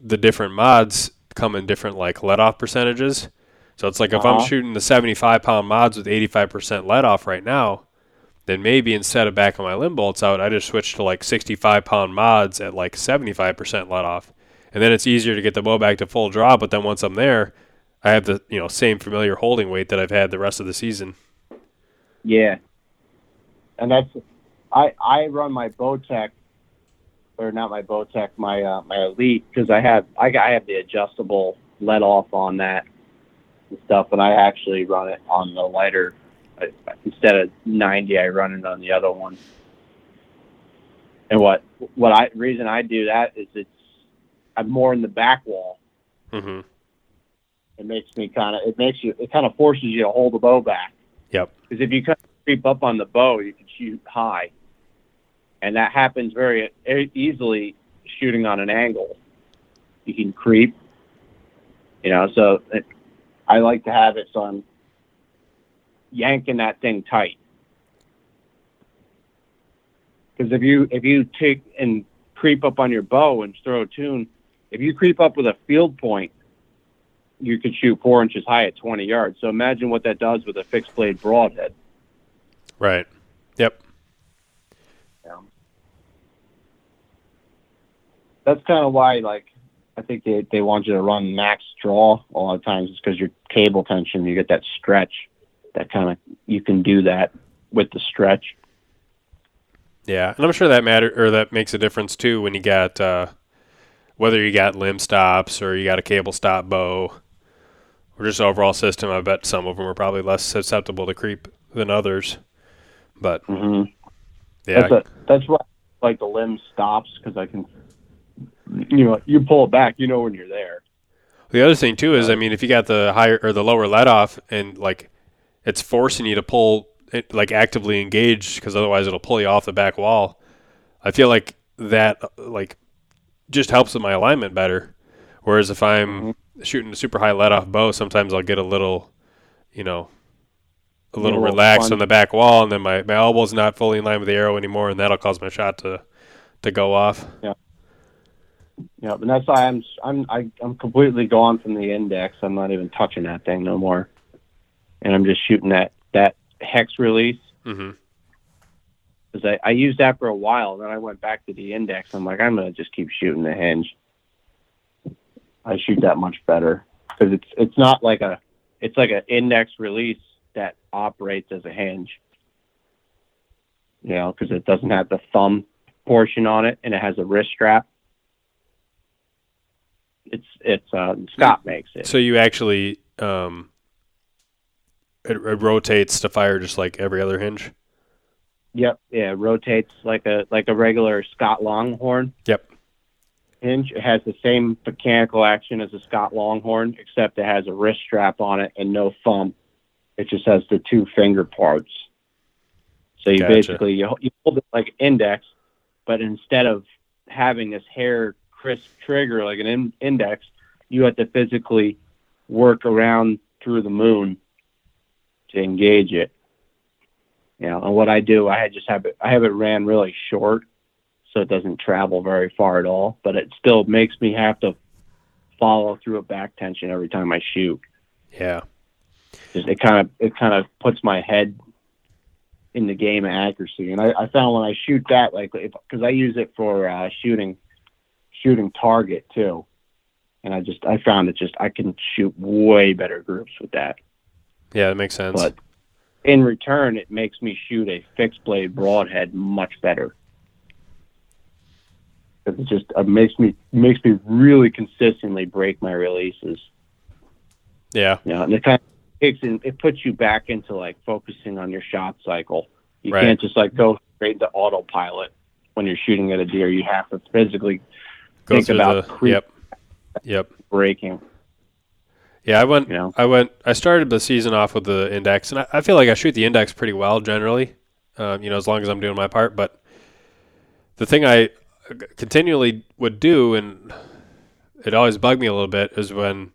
A: the different mods come in different like let off percentages. So it's like if I'm
B: Uh-huh.
A: shooting the 75 pound mods with 85% let off right now, then maybe instead of backing my limb bolts out, I just switch to like 65 pound mods at like 75% let off, and then it's easier to get the bow back to full draw. But then once I'm there, I have the you know same familiar holding weight that I've had the rest of the season.
B: Yeah, and that's I I run my Bowtech, or not my Bowtech, my uh, my Elite because I have I, I have the adjustable let off on that and stuff, and I actually run it on the lighter I, instead of 90, I run it on the other one. And what what I reason I do that is it's I'm more in the back wall.
A: Mm-hmm.
B: It makes me kind of it makes you it kind of forces you to hold the bow back.
A: Yep.
B: Because if you kind of creep up on the bow, you can shoot high, and that happens very e- easily shooting on an angle. You can creep, you know. So it, I like to have it so I'm yanking that thing tight. Because if you if you take and creep up on your bow and throw a tune, if you creep up with a field point, you could shoot four inches high at 20 yards. So imagine what that does with a fixed blade broadhead.
A: Right. Yep.
B: That's kind of why, like, I think they, they want you to run max draw a lot of times. It's because your cable tension, you get that stretch. That kind of you can do that with the stretch.
A: Yeah, and I'm sure that matter or that makes a difference too when you got uh, whether you got limb stops or you got a cable stop bow or just overall system. I bet some of them are probably less susceptible to creep than others. But
B: Mm-hmm.
A: yeah,
B: That's a, that's why I like the limb stops because I can, you know, you pull it back, you know when you're there.
A: The other thing too is, I mean, if you got the higher or the lower let off, and like it's forcing you to pull it, like actively engage, because otherwise it'll pull you off the back wall. I feel like that like just helps with my alignment better. Whereas if I'm mm-hmm. shooting a super high let off bow, sometimes I'll get a little, you know, a little
B: little
A: relaxed
B: fun.
A: on the back wall, and then my my elbow's not fully in line with the arrow anymore, and that'll cause my shot to to go off.
B: Yeah, and that's why I'm I'm I, I'm completely gone from the index. I'm not even touching that thing no more, and I'm just shooting that that hex release
A: hmm
B: because I, I used that for a while. Then I went back to the index. I'm like, I'm gonna just keep shooting the hinge. I shoot that much better because it's it's not like a it's like an index release that operates as a hinge. You know, because it doesn't have the thumb portion on it, and it has a wrist strap. It's it's uh, Scott makes it.
A: So you actually um, it, it rotates to fire just like every other hinge.
B: Yep, yeah, it rotates like a like a regular Scott Longhorn.
A: Yep.
B: hinge. It has the same mechanical action as a Scott Longhorn, except it has a wrist strap on it and no thumb. It just has the two finger parts. So you
A: Gotcha.
B: basically you, you hold it like index, but instead of having this hair crisp trigger like an in, index, you have to physically work around through the moon to engage it. You know, and what I do, I just have it. I have it ran really short, so it doesn't travel very far at all. But it still makes me have to follow through a back tension every time I shoot.
A: Yeah.
B: Just, it kind of it kind of puts my head in the game of accuracy. And I, I found when I shoot that, like, because I use it for uh, shooting shooting target too, and I just I found it just I can shoot way better groups with that.
A: Yeah, that makes sense.
B: But in return, it makes me shoot a fixed blade broadhead much better. It just it makes me makes me really consistently break my releases.
A: yeah.
B: You know, and it kind of takes in, it puts you back into like focusing on your shot cycle. You
A: Right.
B: can't just like go straight into autopilot when you're shooting at a deer. You have to physically
A: Go
B: think about
A: the
B: creep
A: yep. Yep.
B: breaking.
A: Yeah, I went.
B: You know?
A: I went. I started the season off with the index, and I, I feel like I shoot the index pretty well generally. Um, you know, as long as I'm doing my part. But the thing I continually would do, and it always bugged me a little bit, is when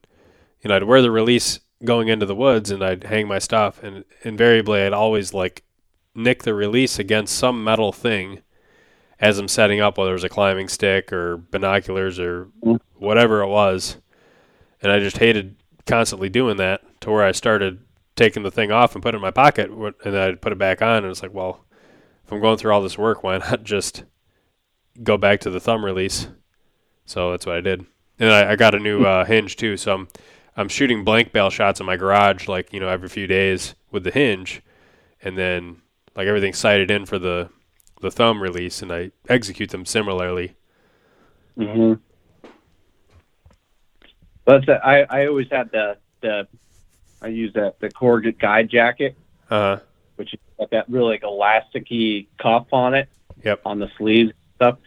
A: you know I'd wear the release going into the woods, and I'd hang my stuff, and invariably I'd always like nick the release against some metal thing as I'm setting up, whether it was a climbing stick or binoculars or
B: Mm.
A: whatever it was. And I just hated constantly doing that to where I started taking the thing off and put it in my pocket and then I'd put it back on and it's like, well, if I'm going through all this work, why not just go back to the thumb release? So that's what I did. And I, I got a new uh, hinge too, so I'm I'm shooting blank bale shots in my garage like, you know, every few days with the hinge and then like everything's sighted in for the the thumb release and I execute them similarly.
B: Mm-hmm. But I I always had the the I use that the Corget guide jacket.
A: uh-huh.
B: which is got that really like elasticy cuff on it.
A: Yep.
B: On the sleeves and stuff.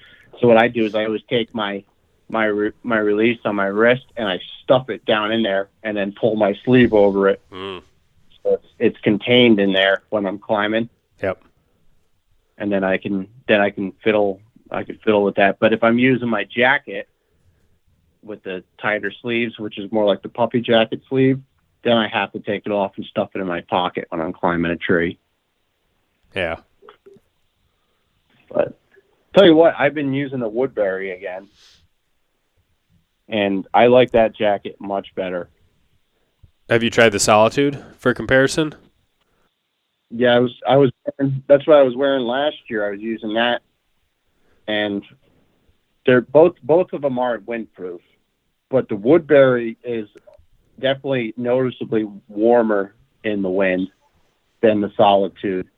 B: So what I do is I always take my my re- my release on my wrist and I stuff it down in there and then pull my sleeve over it.
A: Mm.
B: So it's, it's contained in there when I'm climbing.
A: Yep.
B: And then I can then I can fiddle I can fiddle with that. But if I'm using my jacket with the tighter sleeves, which is more like the puppy jacket sleeve, then I have to take it off and stuff it in my pocket when I'm climbing a tree.
A: Yeah.
B: But tell you what, I've been using the Woodbury again, and I like that jacket much better.
A: Have you tried the Solitude for comparison?
B: Yeah, I was I was wearing, that's what I was wearing last year. I was using that, and they're both both of them are windproof, but the Woodbury is definitely noticeably warmer in the wind than the Solitude,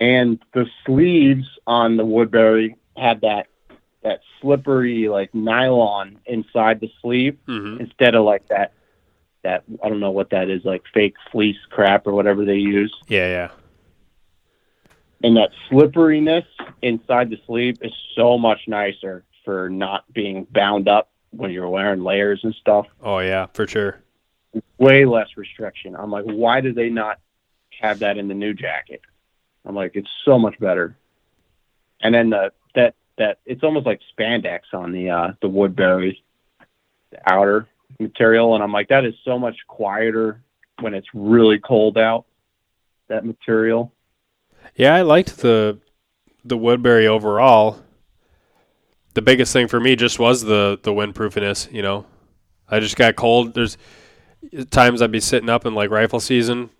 B: and the sleeves on the Woodbury had that that slippery like nylon inside the sleeve
A: Mm-hmm.
B: instead of like that that I don't know what that is like fake fleece crap or whatever they use
A: Yeah, yeah.
B: and that slipperiness inside the sleeve is so much nicer for not being bound up when you're wearing layers and stuff.
A: Oh, yeah, for sure.
B: Way less restriction. I'm like, why do they not have that in the new jacket? I'm like, it's so much better. And then the that that it's almost like spandex on the uh the Woodbury the outer material and I'm like, that is so much quieter when it's really cold out. That material.
A: Yeah, I liked the the Woodbury overall. The biggest thing for me just was the the windproofiness. You know, I just got cold. There's times I'd be sitting up in like rifle season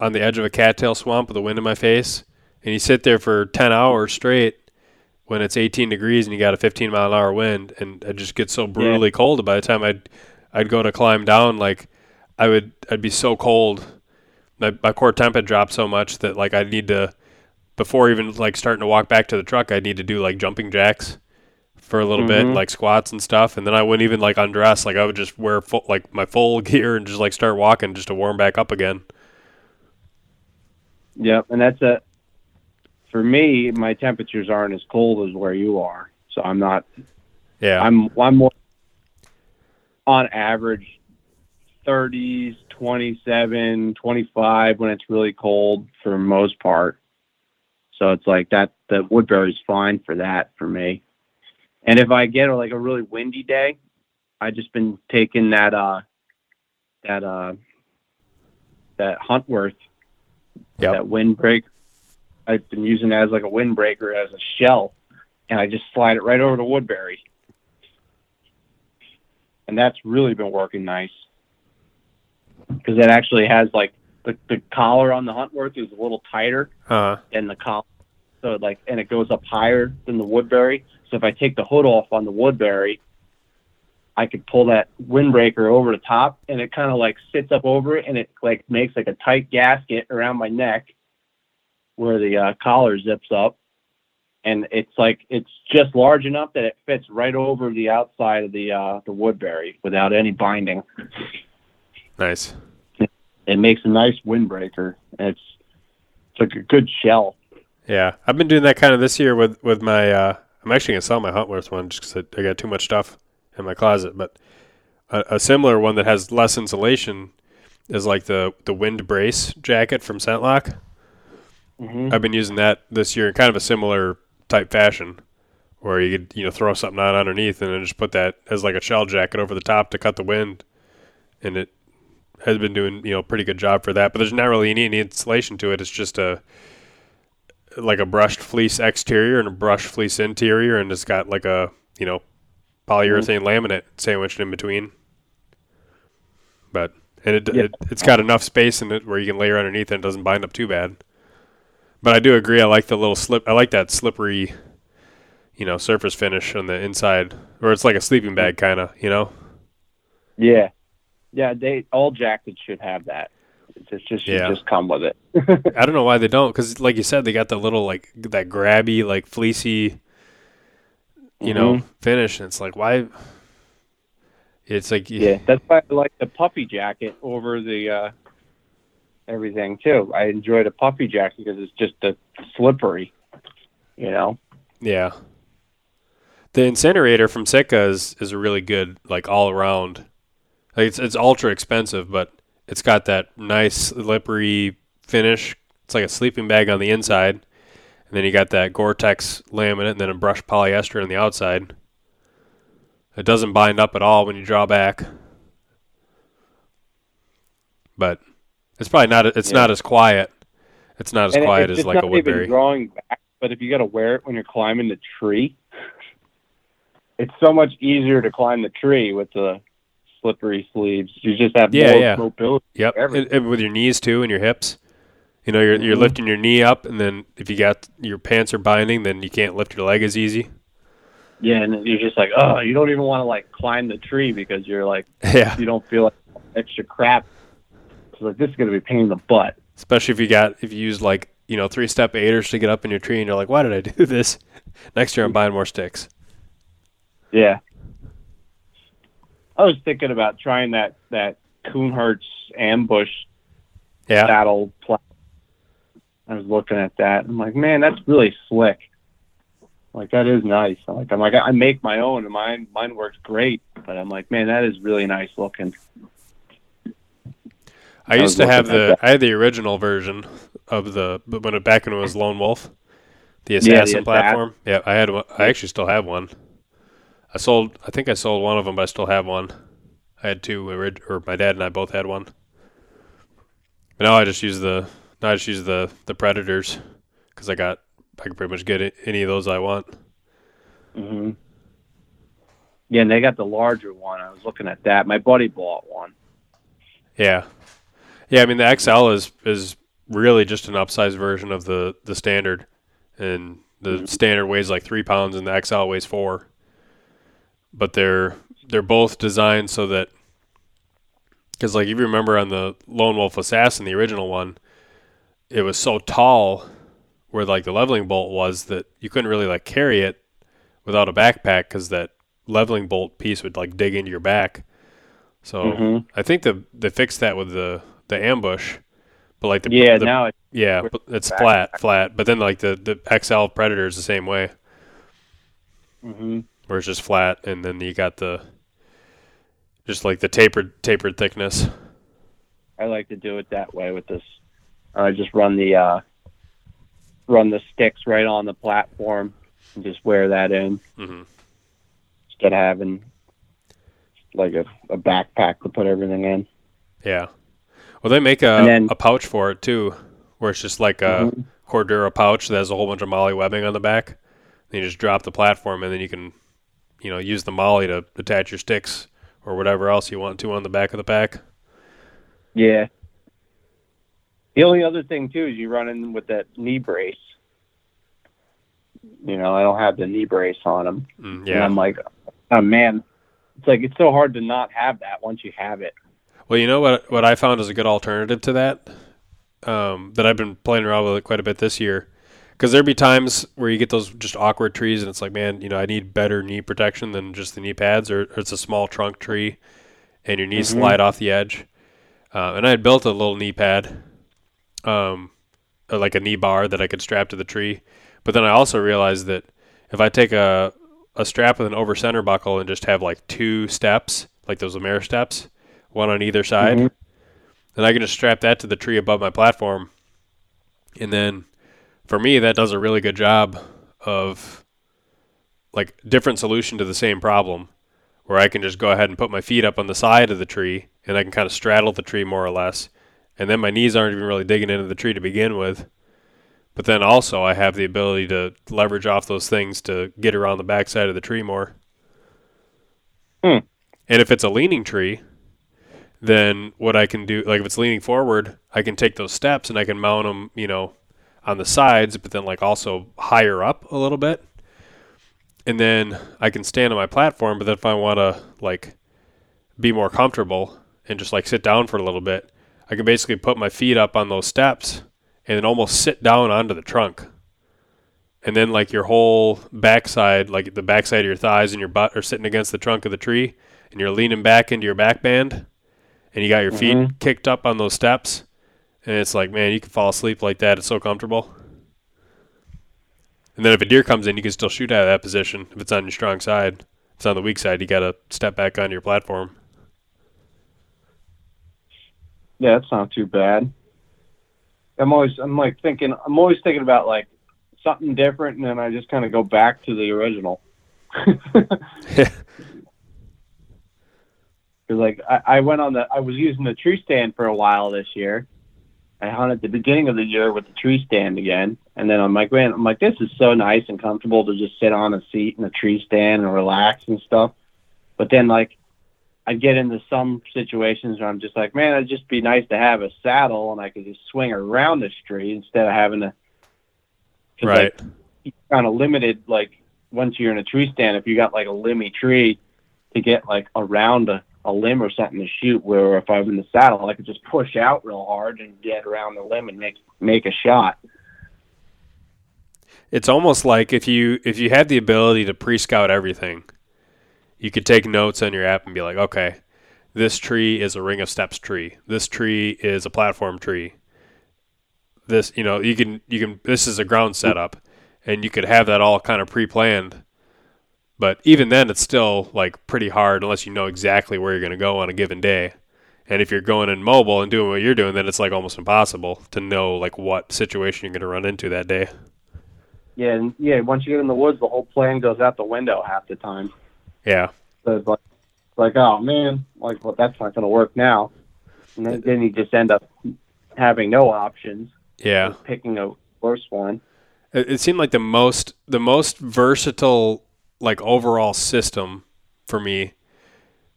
A: on the edge of a cattail swamp with the wind in my face, and you sit there for ten hours straight when it's 18 degrees and you got a 15 mile an hour wind, and it just gets so brutally cold. And by the time I'd I'd go to climb down, like I would I'd be so cold. My, my core temp had dropped so much that like I'd need to before even like starting to walk back to the truck, I'd need to do like jumping jacks for a little bit,
B: Mhm.
A: like squats and stuff, and then I wouldn't even like undress. Like I would just wear full, like my full gear and just like start walking just to warm back up again.
B: Yep, and that's a for me. My temperatures aren't as cold as where you are, so I'm not.
A: Yeah,
B: I'm I'm more on average 30s, 27, 25 when it's really cold for most part. So it's like that. The Woodbury's fine for that for me. And if I get like a really windy day, I just been taking that uh that uh that Huntworth
A: Yep.
B: that windbreak. I've been using it as like a windbreaker as a shell, and I just slide it right over to Woodbury, and that's really been working nice. Because it actually has like the the collar on the Huntworth is a little tighter
A: uh,
B: than the collar, so like and it goes up higher than the Woodbury. So if I take the hood off on the Woodbury, I could pull that windbreaker over the top, and it kind of like sits up over it, and it like makes like a tight gasket around my neck, where the uh, collar zips up, and it's like it's just large enough that it fits right over the outside of the uh, the Woodbury without any binding.
A: nice.
B: It makes a nice windbreaker. It's it's like a good shell.
A: Yeah, I've been doing that kind of this year with with my. Uh, I'm actually gonna sell my Huntworth one just because I, I got too much stuff in my closet. But a, a similar one that has less insulation is like the the wind brace jacket from Scentlock.
B: hmm
A: I've been using that this year in kind of a similar type fashion, where you could you know throw something on underneath and then just put that as like a shell jacket over the top to cut the wind, and it has been doing you know a pretty good job for that. But there's not really any, any insulation to it. It's just a like a brushed fleece exterior and a brushed fleece interior, and it's got like a you know polyurethane laminate sandwiched in between. But and it,
B: Yeah.
A: it it's got enough space in it where you can layer underneath and it doesn't bind up too bad. But I do agree. I like the little slip. I like that slippery, you know, surface finish on the inside, where it's like a sleeping bag kind of. You know.
B: Yeah, yeah. They all jackets should have that. It's just should
A: Yeah.
B: just come with it.
A: I don't know why they don't, because like you said, they got the little like that grabby, like fleecy, you know,
B: Mhm.
A: finish. And it's like why? It's like
B: Yeah, that's why I like the puppy jacket over the uh, everything too. I enjoy the puffy jacket because it's just a slippery, you know.
A: Yeah. The incinerator from Sitka is, is a really good like all around. Like it's it's ultra expensive, but it's got that nice slippery finish. It's like a sleeping bag on the inside, and then you got that Gore-Tex laminate, and then a brushed polyester on the outside. It doesn't bind up at all when you draw back, but it's probably not. It's
B: Yeah.
A: not as quiet. It's not as
B: And
A: quiet as like a
B: even
A: Woodbury.
B: back, but if you got to wear it when you're climbing the tree, it's so much easier to climb the tree with the slippery sleeves. You just have
A: Yeah,
B: more
A: yeah.
B: mobility.
A: Yep, and, and with your knees too and your hips. You know, you're you're
B: Mhm.
A: lifting your knee up, and then if you got your pants are binding, then you can't lift your leg as easy.
B: Yeah, and you're just like, oh, you don't even want to like climb the tree because you're like,
A: Yeah,
B: you don't feel like extra crap. Like, this is gonna be a pain in the butt.
A: especially if you got if you use like you know three step aiders to get up in your tree, and you're like, why did I do this? Next year I'm buying more sticks.
B: Yeah. I was thinking about trying that that Kuhnhartz ambush
A: Yeah,
B: saddle. Pla- I was looking at that. I'm like, man, that's really slick. Like that is nice. I'm like, I'm like, I make my own, and mine mine works great. But I'm like, man, that is really nice looking.
A: I
B: I
A: used to have the I had the original version of the but when it back when it was Lone Wolf, the
B: the
A: assassin
B: Assassin.
A: platform. Yeah, I had one. I actually still have one. I sold. I think I sold one of them, but I still have one. I had two, or my dad and I both had one. But now I just use the now I just use the the Predators because I got I can pretty much get any of those I want.
B: hmm Yeah, and they got the larger one. I was looking at that. My buddy bought one.
A: Yeah, yeah. I mean the XL is is really just an upsized version of the the standard, and the
B: Mhm.
A: standard weighs like three pounds, and the XL weighs four. But they're they're both designed so that because like if you remember on the Lone Wolf Assassin, the original one, it was so tall where like the leveling bolt was that you couldn't really like carry it without a backpack because that leveling bolt piece would like dig into your back. So
B: Mhm.
A: I think the they fixed that with the the ambush, but like the
B: Yeah,
A: the,
B: now it,
A: yeah but it's
B: back-
A: flat flat. But then like the the XL Predator is the same way
B: hmm
A: where it's just flat, and then you got the just like the tapered tapered thickness.
B: I like to do it that way with this. I just run the uh, run the sticks right on the platform and just wear that in
A: hmm
B: instead of having like a, a backpack to put everything in.
A: Yeah. Well, they make a
B: then-
A: a pouch for it too, where it's just like a
B: Mhm.
A: Cordura pouch that has a whole bunch of MOLLE webbing on the back. Then you just drop the platform, and then you can, you know, use the MOLLE to attach your sticks or whatever else you want to on the back of the pack.
B: Yeah. The only other thing too is you run in with that knee brace. You know, I don't have the knee brace on them.
A: Mm,
B: And
A: yeah.
B: I'm like, oh man, it's like it's so hard to not have that once you have it.
A: Well, you know what? What I found is a good alternative to that. Um, that I've been playing around with it quite a bit this year. Because there'd be times where you get those just awkward trees, and it's like, man, you know, I need better knee protection than just the knee pads, or, or it's a small trunk tree, and your knees
B: Mhm.
A: slide off the edge. Uh, and I had built a little knee pad, um, uh, like a knee bar that I could strap to the tree. But then I also realized that if I take a a strap with an over center buckle and just have like two steps, like those Ameris steps, one on either side,
B: Mhm.
A: then I can just strap that to the tree above my platform. And then for me, that does a really good job of like different solution to the same problem where I can just go ahead and put my feet up on the side of the tree and I can kind of straddle the tree more or less. And then my knees aren't even really digging into the tree to begin with. But then also I have the ability to leverage off those things to get around the backside of the tree more.
B: Hmm.
A: And if it's a leaning tree, then what I can do, like if it's leaning forward, I can take those steps and I can mount them, you know, on the sides, but then like also higher up a little bit. And then I can stand on my platform, but then if I want to like be more comfortable and just like sit down for a little bit, I can basically put my feet up on those steps and then almost sit down onto the trunk. And then like your whole backside, like the backside of your thighs and your butt are sitting against the trunk of the tree and you're leaning back into your back band and you got your feet
B: Mhm.
A: kicked up on those steps. And it's like, man, you can fall asleep like that. It's so comfortable. And then if a deer comes in, you can still shoot out of that position if it's on your strong side. If it's on the weak side, you got to step back on your platform.
B: Yeah, that's not too bad. I'm always I'm like thinking I'm always thinking about like something different, and then I just kind of go back to the original. Because like I, I went on the I was using the tree stand for a while this year. I hunted at the beginning of the year with the tree stand again, and then I'm like, man, I'm like, this is so nice and comfortable to just sit on a seat in a tree stand and relax and stuff. But then like I get into some situations where I'm just like, man, it'd just be nice to have a saddle and I could just swing around the tree instead of having to.
A: Right.
B: Like, kind of limited, like once you're in a tree stand, if you got like a limby tree, to get like around a, a limb or something to shoot. Where if I'm in the saddle, I could just push out real hard and get around the limb and make make a shot.
A: It's almost like if you if you had the ability to pre-scout everything, you could take notes on your app and be like, okay, this tree is a ring of steps tree. This tree is a platform tree. This, you know, you can you can this is a ground setup and you could have that all kind of pre-planned. But even then it's still like pretty hard unless you know exactly where you're going to go on a given day. And if you're going in mobile and doing what you're doing, then it's like almost impossible to know like what situation you're going to run into that day.
B: Yeah, and yeah. Once you get in the woods, the whole plan goes out the window half the time.
A: Yeah.
B: So it's like, it's like, oh man, like, well, that's not going to work now. And then, then you just end up having no options.
A: Yeah.
B: Picking a worse one.
A: It, it seemed like the most the most versatile like overall system for me,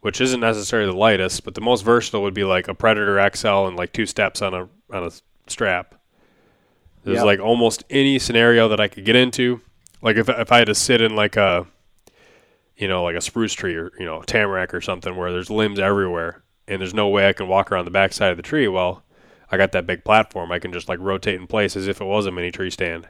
A: which isn't necessarily the lightest, but the most versatile would be like a Predator XL and like two steps on a on a strap. There's
B: Yep.
A: like almost any scenario that I could get into. Like if if I had to sit in like a you know, like a spruce tree or, you know, a tamarack or something where there's limbs everywhere and there's no way I can walk around the backside of the tree, well, I got that big platform. I can just like rotate in place as if it was a mini tree stand.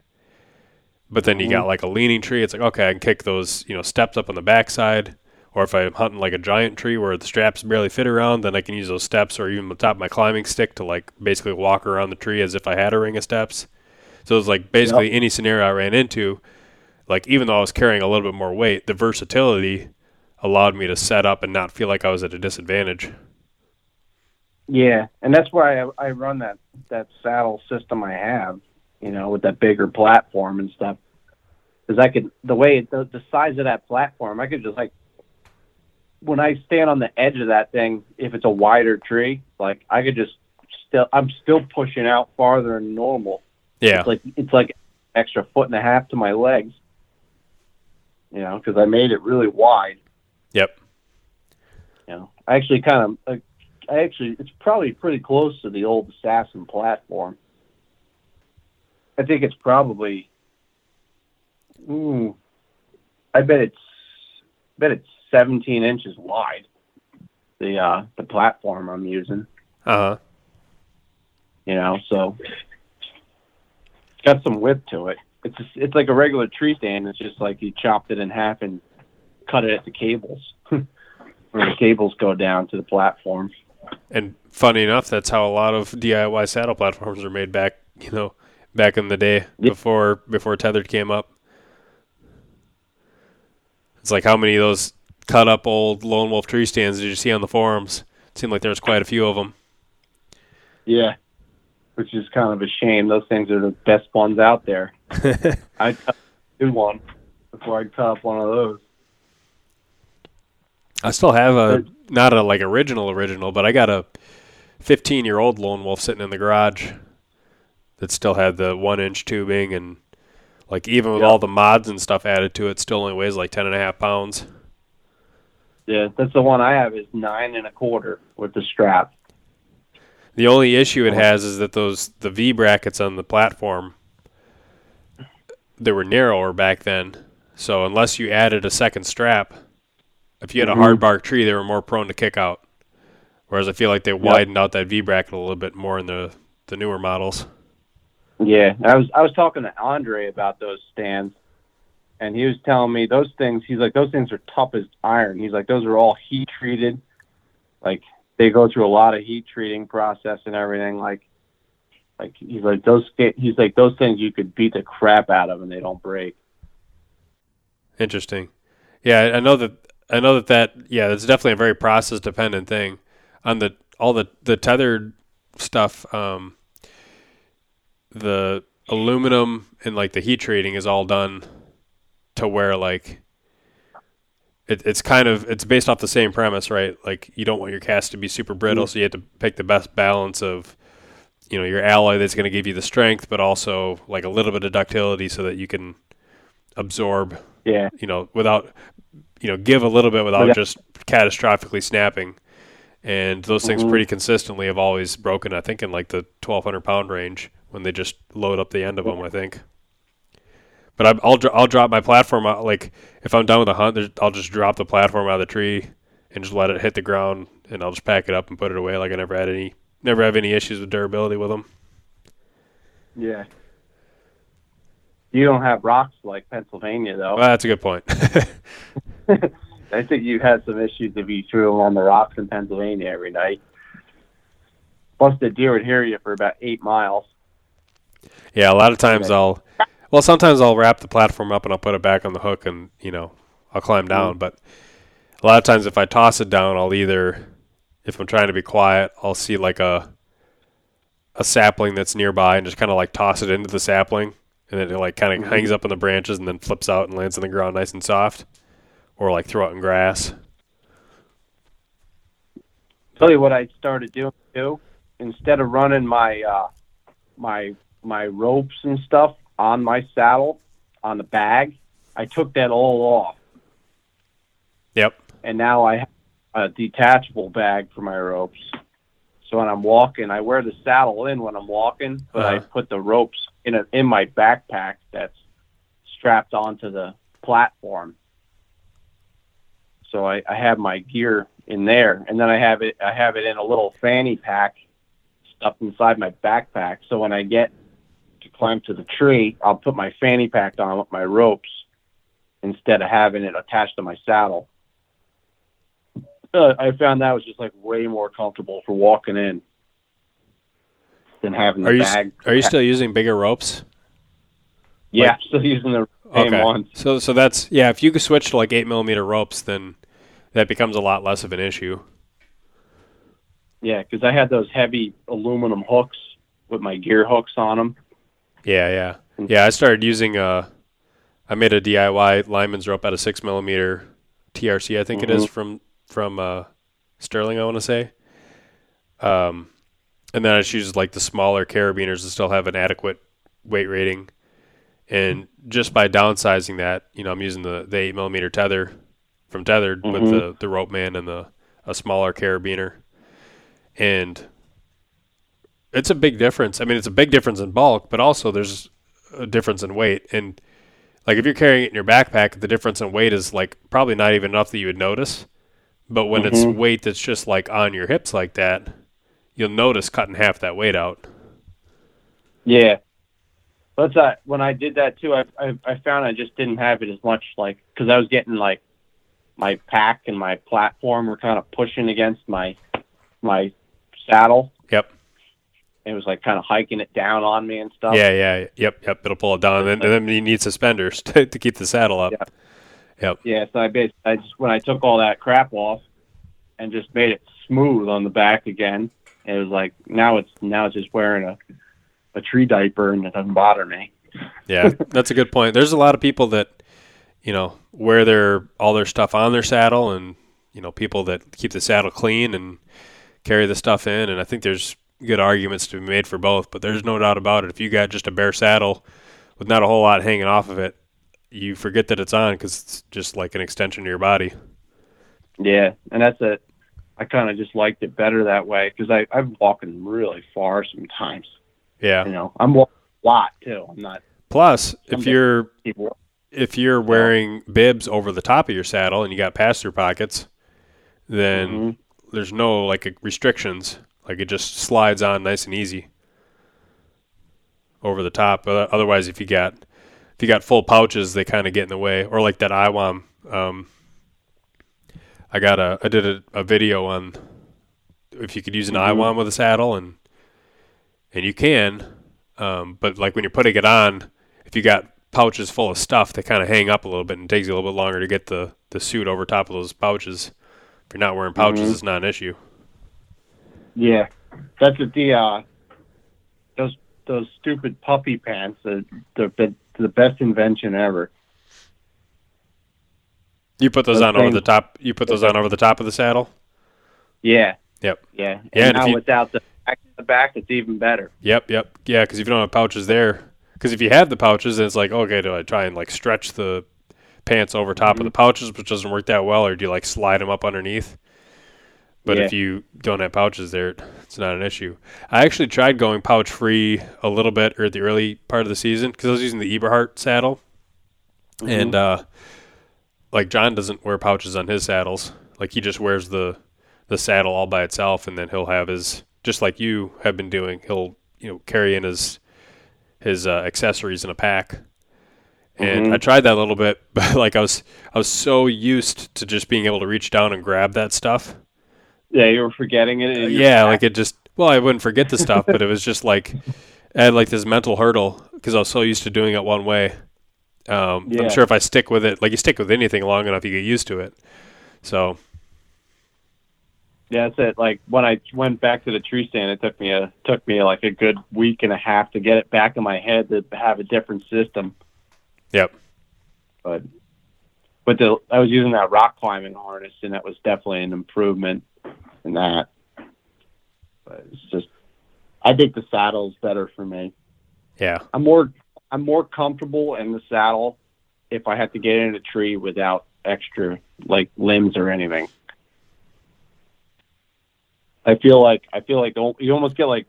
A: But then you got mm-hmm. like a leaning tree. It's like, okay, I can kick those, you know, steps up on the backside. Or if I'm hunting like a giant tree where the straps barely fit around, then I can use those steps or even the top of my climbing stick to like basically walk around the tree as if I had a ring of steps. So it's like basically any scenario I ran into, like even though I was carrying a little bit more weight, the versatility allowed me to set up and not feel like I was at a disadvantage.
B: Yeah, and that's why I, I run that that saddle system I have, you know, with that bigger platform and stuff. Because I could the way the the size of that platform, I could just like when I stand on the edge of that thing, if it's a wider tree, like I could just still I'm still pushing out farther than normal.
A: Yeah.
B: It's like it's like extra foot and a half to my legs. You know, because I made it really wide.
A: Yep.
B: You know, I actually kind of, I actually, it's probably pretty close to the old Assassin platform. I think it's probably, ooh, I bet it's, I bet it's 17 inches wide. The uh, the platform I'm using,
A: Uh huh.
B: you know, so it's got some width to it. It's just, it's like a regular tree stand. It's just like you chopped it in half and cut it at the cables, where the cables go down to the platform.
A: And funny enough, that's how a lot of DIY saddle platforms are made back, you know, back in the day before before tethered came up. It's like how many of those cut up old lone wolf tree stands did you see on the forums? It seemed like there was quite a few of them.
B: Yeah, which is kind of a shame. Those things are the best ones out there. I did one before I cut up one of those.
A: I still have a not a like original original, but I got a 15 year old lone wolf sitting in the garage that still had the one inch tubing and like even with
B: Yeah.
A: all the mods and stuff added to it, still only weighs like ten and a half pounds.
B: Yeah, that's the one I have is nine and a quarter with the strap.
A: The only issue it
B: Oh.
A: has is that those the V brackets on the platform they were narrower back then. So unless you added a second strap, if you had
B: Mhm.
A: a hard bark tree, they were more prone to kick out. Whereas I feel like they widened out that V bracket a little bit more in the the newer models.
B: Yeah, I was I was talking to Andre about those stands, and he was telling me those things. He's like, those things are tough as iron. He's like, those are all heat treated. Like they go through a lot of heat treating process and everything. Like Like he's like those he's like those things you could beat the crap out of and they don't break.
A: Interesting. Yeah, I know that. I know that that. Yeah, it's definitely a very process dependent thing. On the all the the tethered stuff, um, the aluminum and like the heat treating is all done to where like it, it's kind of it's based off the same premise, right? Like you don't want your cast to be super brittle, mm-hmm. so you have to pick the best balance of you know your alloy that's going to give you the strength, but also like a little bit of ductility so that you can absorb
B: Yeah.
A: you know, without, you know, give a little bit without
B: Yeah.
A: just catastrophically snapping. And those things
B: Mhm.
A: pretty consistently have always broken, I think, in like the 1,200 pound range when they just load up the end of them, I think. But I, I'll, I'll drop my platform out. Like, if I'm done with the hunt, I'll just drop the platform out of the tree and just let it hit the ground and I'll just pack it up and put it away. Like, I never had any, never have any issues with durability with them.
B: Yeah. You don't have rocks like Pennsylvania though.
A: Well, that's a good point.
B: I think you had some issues if you threw them on the rocks in Pennsylvania every night. Plus, the deer would hear you for about eight miles.
A: Yeah, a lot of times
B: Okay.
A: I'll, well, sometimes I'll wrap the platform up and I'll put it back on the hook and you know I'll climb down. But a lot of times if I toss it down, I'll either, if I'm trying to be quiet, I'll see like a a sapling that's nearby and just kind of like toss it into the sapling, and then it like kind of
B: Mhm.
A: hangs up in the branches and then flips out and lands on the ground nice and soft, or like throw it in grass.
B: Tell you what I started doing too. Instead of running my uh, my my ropes and stuff on my saddle on the bag, I took that all off,
A: Yep.
B: and now I have a detachable bag for my ropes. So when I'm walking, I wear the saddle in when I'm walking, but I
A: Uh-huh.
B: put the ropes in a, in my backpack that's strapped onto the platform. So I, I have my gear in there, and then I have it I have it in a little fanny pack stuffed inside my backpack. So when I get to climb to the tree, I'll put my fanny pack on with my ropes instead of having it attached to my saddle. Uh, I found that was just like way more comfortable for walking in than having the
A: Are you
B: bag.
A: are you still using bigger ropes?
B: Yeah,
A: like-
B: still using the same ones.
A: So so that's yeah. If you could switch to like eight millimeter ropes, then that becomes a lot less of an issue.
B: Yeah, because I had those heavy aluminum hooks with my gear hooks on them.
A: Yeah, yeah, yeah. I started using uh, I made a DIY lineman's rope out of six millimeter TRC. I think it is from from uh, Sterling. I want to say. Um, and then I just use like the smaller carabiners to still have an adequate weight rating. And just by downsizing that, you know, I'm using the, the eight millimeter tether from tethered with
B: Mhm.
A: the the Ropeman and the a smaller carabiner, and it's a big difference. I mean, it's a big difference in bulk, but also there's a difference in weight. And like if you're carrying it in your backpack, the difference in weight is like probably not even enough that you would notice. But when it's
B: Mhm.
A: weight that's just like on your hips like that, you'll notice cutting half that weight out.
B: Yeah. That's uh, when I did that too. I, I I found I just didn't have it as much like because I was getting like my pack and my platform were kind of pushing against my my saddle.
A: Yep.
B: It was like kind of hiking it down on me and stuff.
A: Yeah, yeah, yep, yep. It'll pull it down, and then, and then you need suspenders to, to keep the saddle up.
B: Yeah. Yeah. So I basically I just when I took all that crap off and just made it smooth on the back again, it was like now it's now it's just wearing a a tree diaper and it doesn't bother me.
A: Yeah, that's a good point. There's a lot of people that, you know, wear their all their stuff on their saddle, and you know, people that keep the saddle clean and carry the stuff in. And I think there's good arguments to be made for both. But there's no doubt about it. If you got just a bare saddle with not a whole lot hanging off of it, you forget that it's on because it's just like an extension of your body.
B: Yeah, and that's a. I kind of just liked it better that way because I I'm walking really far sometimes.
A: Yeah.
B: You know, I'm walking a lot too. I'm not
A: Plus, if you're
B: people.
A: If you're wearing bibs over the top of your saddle and you got pass through pockets, then
B: Mhm.
A: there's no like restrictions. Like it just slides on nice and easy over the top. But otherwise, if you got if you got full pouches, they kind of get in the way. Or like that IWAM. Um, I got a I did a, a video on if you could use an
B: Mhm.
A: IWAM with a saddle and and you can, um, but like when you're putting it on, if you got pouches full of stuff, they kind of hang up a little bit and takes you a little bit longer to get the the suit over top of those pouches. If you're not wearing pouches,
B: Mhm.
A: it's not an issue.
B: Yeah, that's what the uh, those those stupid puppy pants. The the the best invention ever.
A: You put those
B: Those
A: on over the top. You put those on over the top of the saddle.
B: Yeah.
A: Yep.
B: Yeah. And
A: Yeah, and if
B: now
A: you-
B: without the back, the back, it's even better.
A: Yep, yep, yeah. Because if you don't have pouches there, because if you have the pouches, then it's like, okay, do I try and like stretch the pants over top of the pouches, which doesn't work that well, or do you like slide them up underneath? But if you don't have pouches there, it's not an issue. I actually tried going pouch free a little bit or at the early part of the season because I was using the Eberhard saddle, and uh, like John doesn't wear pouches on his saddles. Like he just wears the the saddle all by itself, and then he'll have his just like you have been doing. He'll you know carry in his his uh, accessories in a pack. And
B: Mhm.
A: I tried that a little bit, but like I was I was so used to just being able to reach down and grab that stuff.
B: Yeah, you were forgetting it. in
A: Yeah,
B: back.
A: like it just well, I wouldn't forget the stuff, but it was just like I had like this mental hurdle because I was so used to doing it one way. Um,
B: Yeah.
A: I'm sure if I stick with it, like you stick with anything long enough, you get used to it. So
B: Yeah, that's it. Like when I went back to the tree stand, it took me a took me like a good week and a half to get it back in my head to have a different system.
A: Yep.
B: But but the I was using that rock climbing harness, and that was definitely an improvement in that. But it's just, I think the saddle's better for me.
A: yeah,
B: I'm more I'm more comfortable in the saddle if I have to get in a tree without extra like limbs or anything. I feel like I feel like you almost get like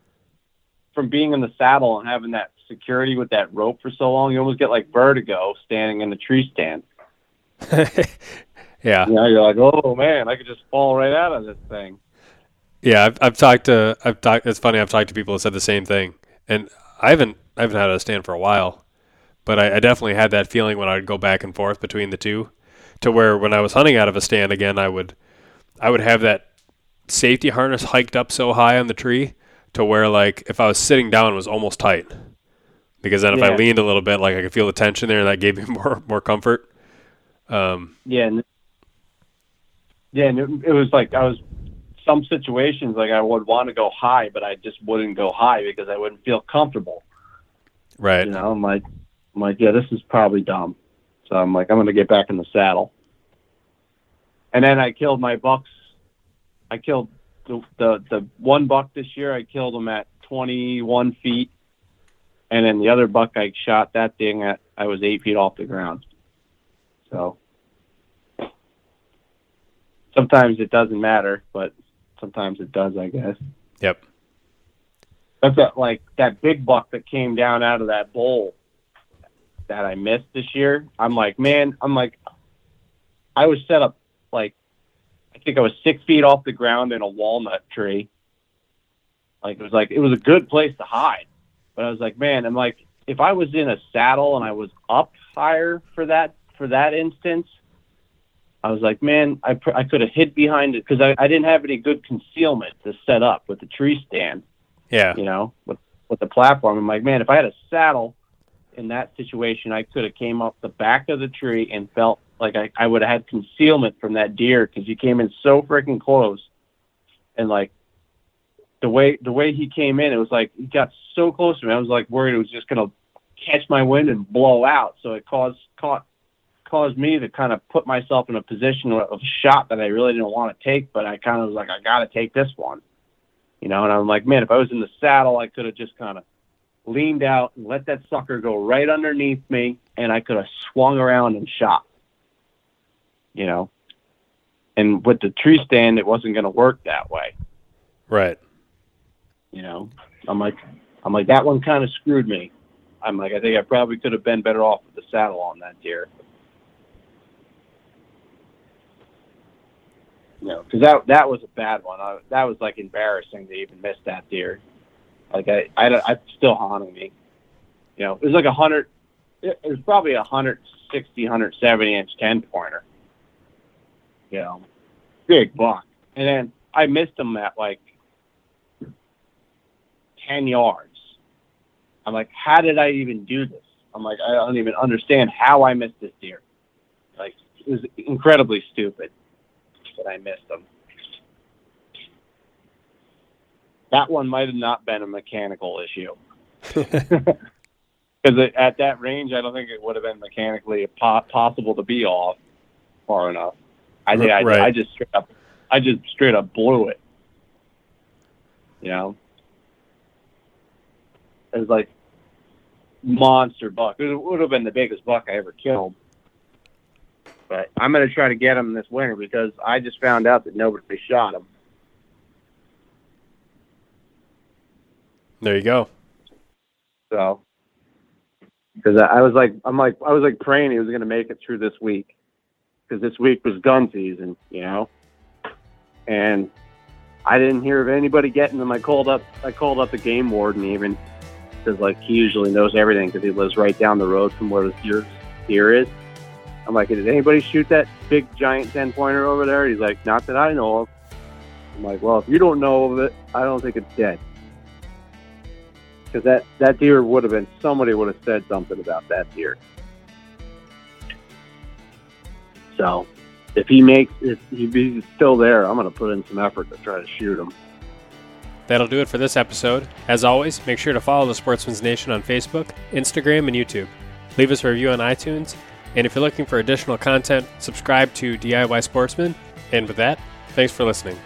B: from being in the saddle and having that security with that rope for so long, you almost get like vertigo standing in the tree stand.
A: yeah,
B: You know, you're like, oh man, I could just fall right out of this thing.
A: yeah. I've, I've talked to I've talked. It's funny. I've talked to people that said the same thing, and I haven't I haven't had a stand for a while, but I, I definitely had that feeling when I'd go back and forth between the two, to where when I was hunting out of a stand again, I would I would have that safety harness hiked up so high on the tree to where like if I was sitting down it was almost tight. Because then if I leaned a little bit, like I could feel the tension there and that gave me more more comfort. Um,
B: Yeah, and, yeah, and it, it was like I was some situations like I would want to go high, but I just wouldn't go high because I wouldn't feel comfortable.
A: right.
B: You know, I'm like, I'm like, yeah, this is probably dumb. So I'm like, I'm gonna get back in the saddle. And then I killed my bucks. I killed the the, the one buck this year. I killed him at 21 feet, and then the other buck I shot that thing at I was eight feet off the ground. So sometimes it doesn't matter, but sometimes it does, I guess.
A: Yep.
B: That's that like that big buck that came down out of that bowl that I missed this year. I'm like, man, I'm like, I was set up like, think I was six feet off the ground in a walnut tree. Like it was like it was a good place to hide, but I was like, man, I'm like, if I was in a saddle and I was up higher for that for that instance, I was like, man, I pr- I could have hid behind it because I, I didn't have any good concealment to set up with the tree stand
A: Yeah.
B: you know, with with the platform. I'm like, man, if I had a saddle in that situation, I could have came up the back of the tree and felt like I, I would have had concealment from that deer because he came in so freaking close, and like the way the way he came in, it was like he got so close to me. I was like worried it was just gonna catch my wind and blow out. So it caused caught caused me to kind of put myself in a position of shot that I really didn't want to take, but I kind of was like, I got to take this one you know, and I'm like, man, if I was in the saddle, I could have just kind of leaned out and let that sucker go right underneath me, and I could have swung around and shot, you know. And with the tree stand, it wasn't going to work that way,
A: Right.
B: you know. I'm like, I'm like, that one kind of screwed me. I'm like, I think I probably could have been better off with the saddle on that deer. You know, because that that was a bad one. I, that was like embarrassing to even miss that deer. Like I, I, don't- still haunting me. You know, it was like a hundred. It was probably a hundred sixty, hundred seventy inch ten pointer. Know, big buck. And then I missed him at like ten yards. I'm like, how did I even do this? I'm like, I don't even understand how I missed this deer. Like, it was incredibly stupid that I missed them. That one might have not been a mechanical issue. Because at that range, I don't think it would have been mechanically po- possible to be off far enough. I think I,
A: Right.
B: I just straight up, I just straight up blew it. You know, it was like monster buck. It would have been the biggest buck I ever killed. But I'm gonna try to get him this winter because I just found out that nobody shot him.
A: There you go.
B: So, because I, I was like, I'm like, I was like praying he was going to make it through this week, because this week was gun season, you know. And I didn't hear of anybody getting them. I called up, I called up the game warden even, because like he usually knows everything because he lives right down the road from where the deer, deer is. I'm like, did anybody shoot that big giant ten pointer over there? He's like, not that I know of. I'm like, well, if you don't know of it, I don't think it's dead because that that deer would have been somebody would have said something about that deer. So, if he makes if he's still there, I'm going to put in some effort to try to shoot him.
A: That'll do it for this episode. As always, make sure to follow the Sportsman's Nation on Facebook, Instagram, and YouTube. Leave us a review on iTunes, and if you're looking for additional content, subscribe to DIY Sportsman. And with that, thanks for listening.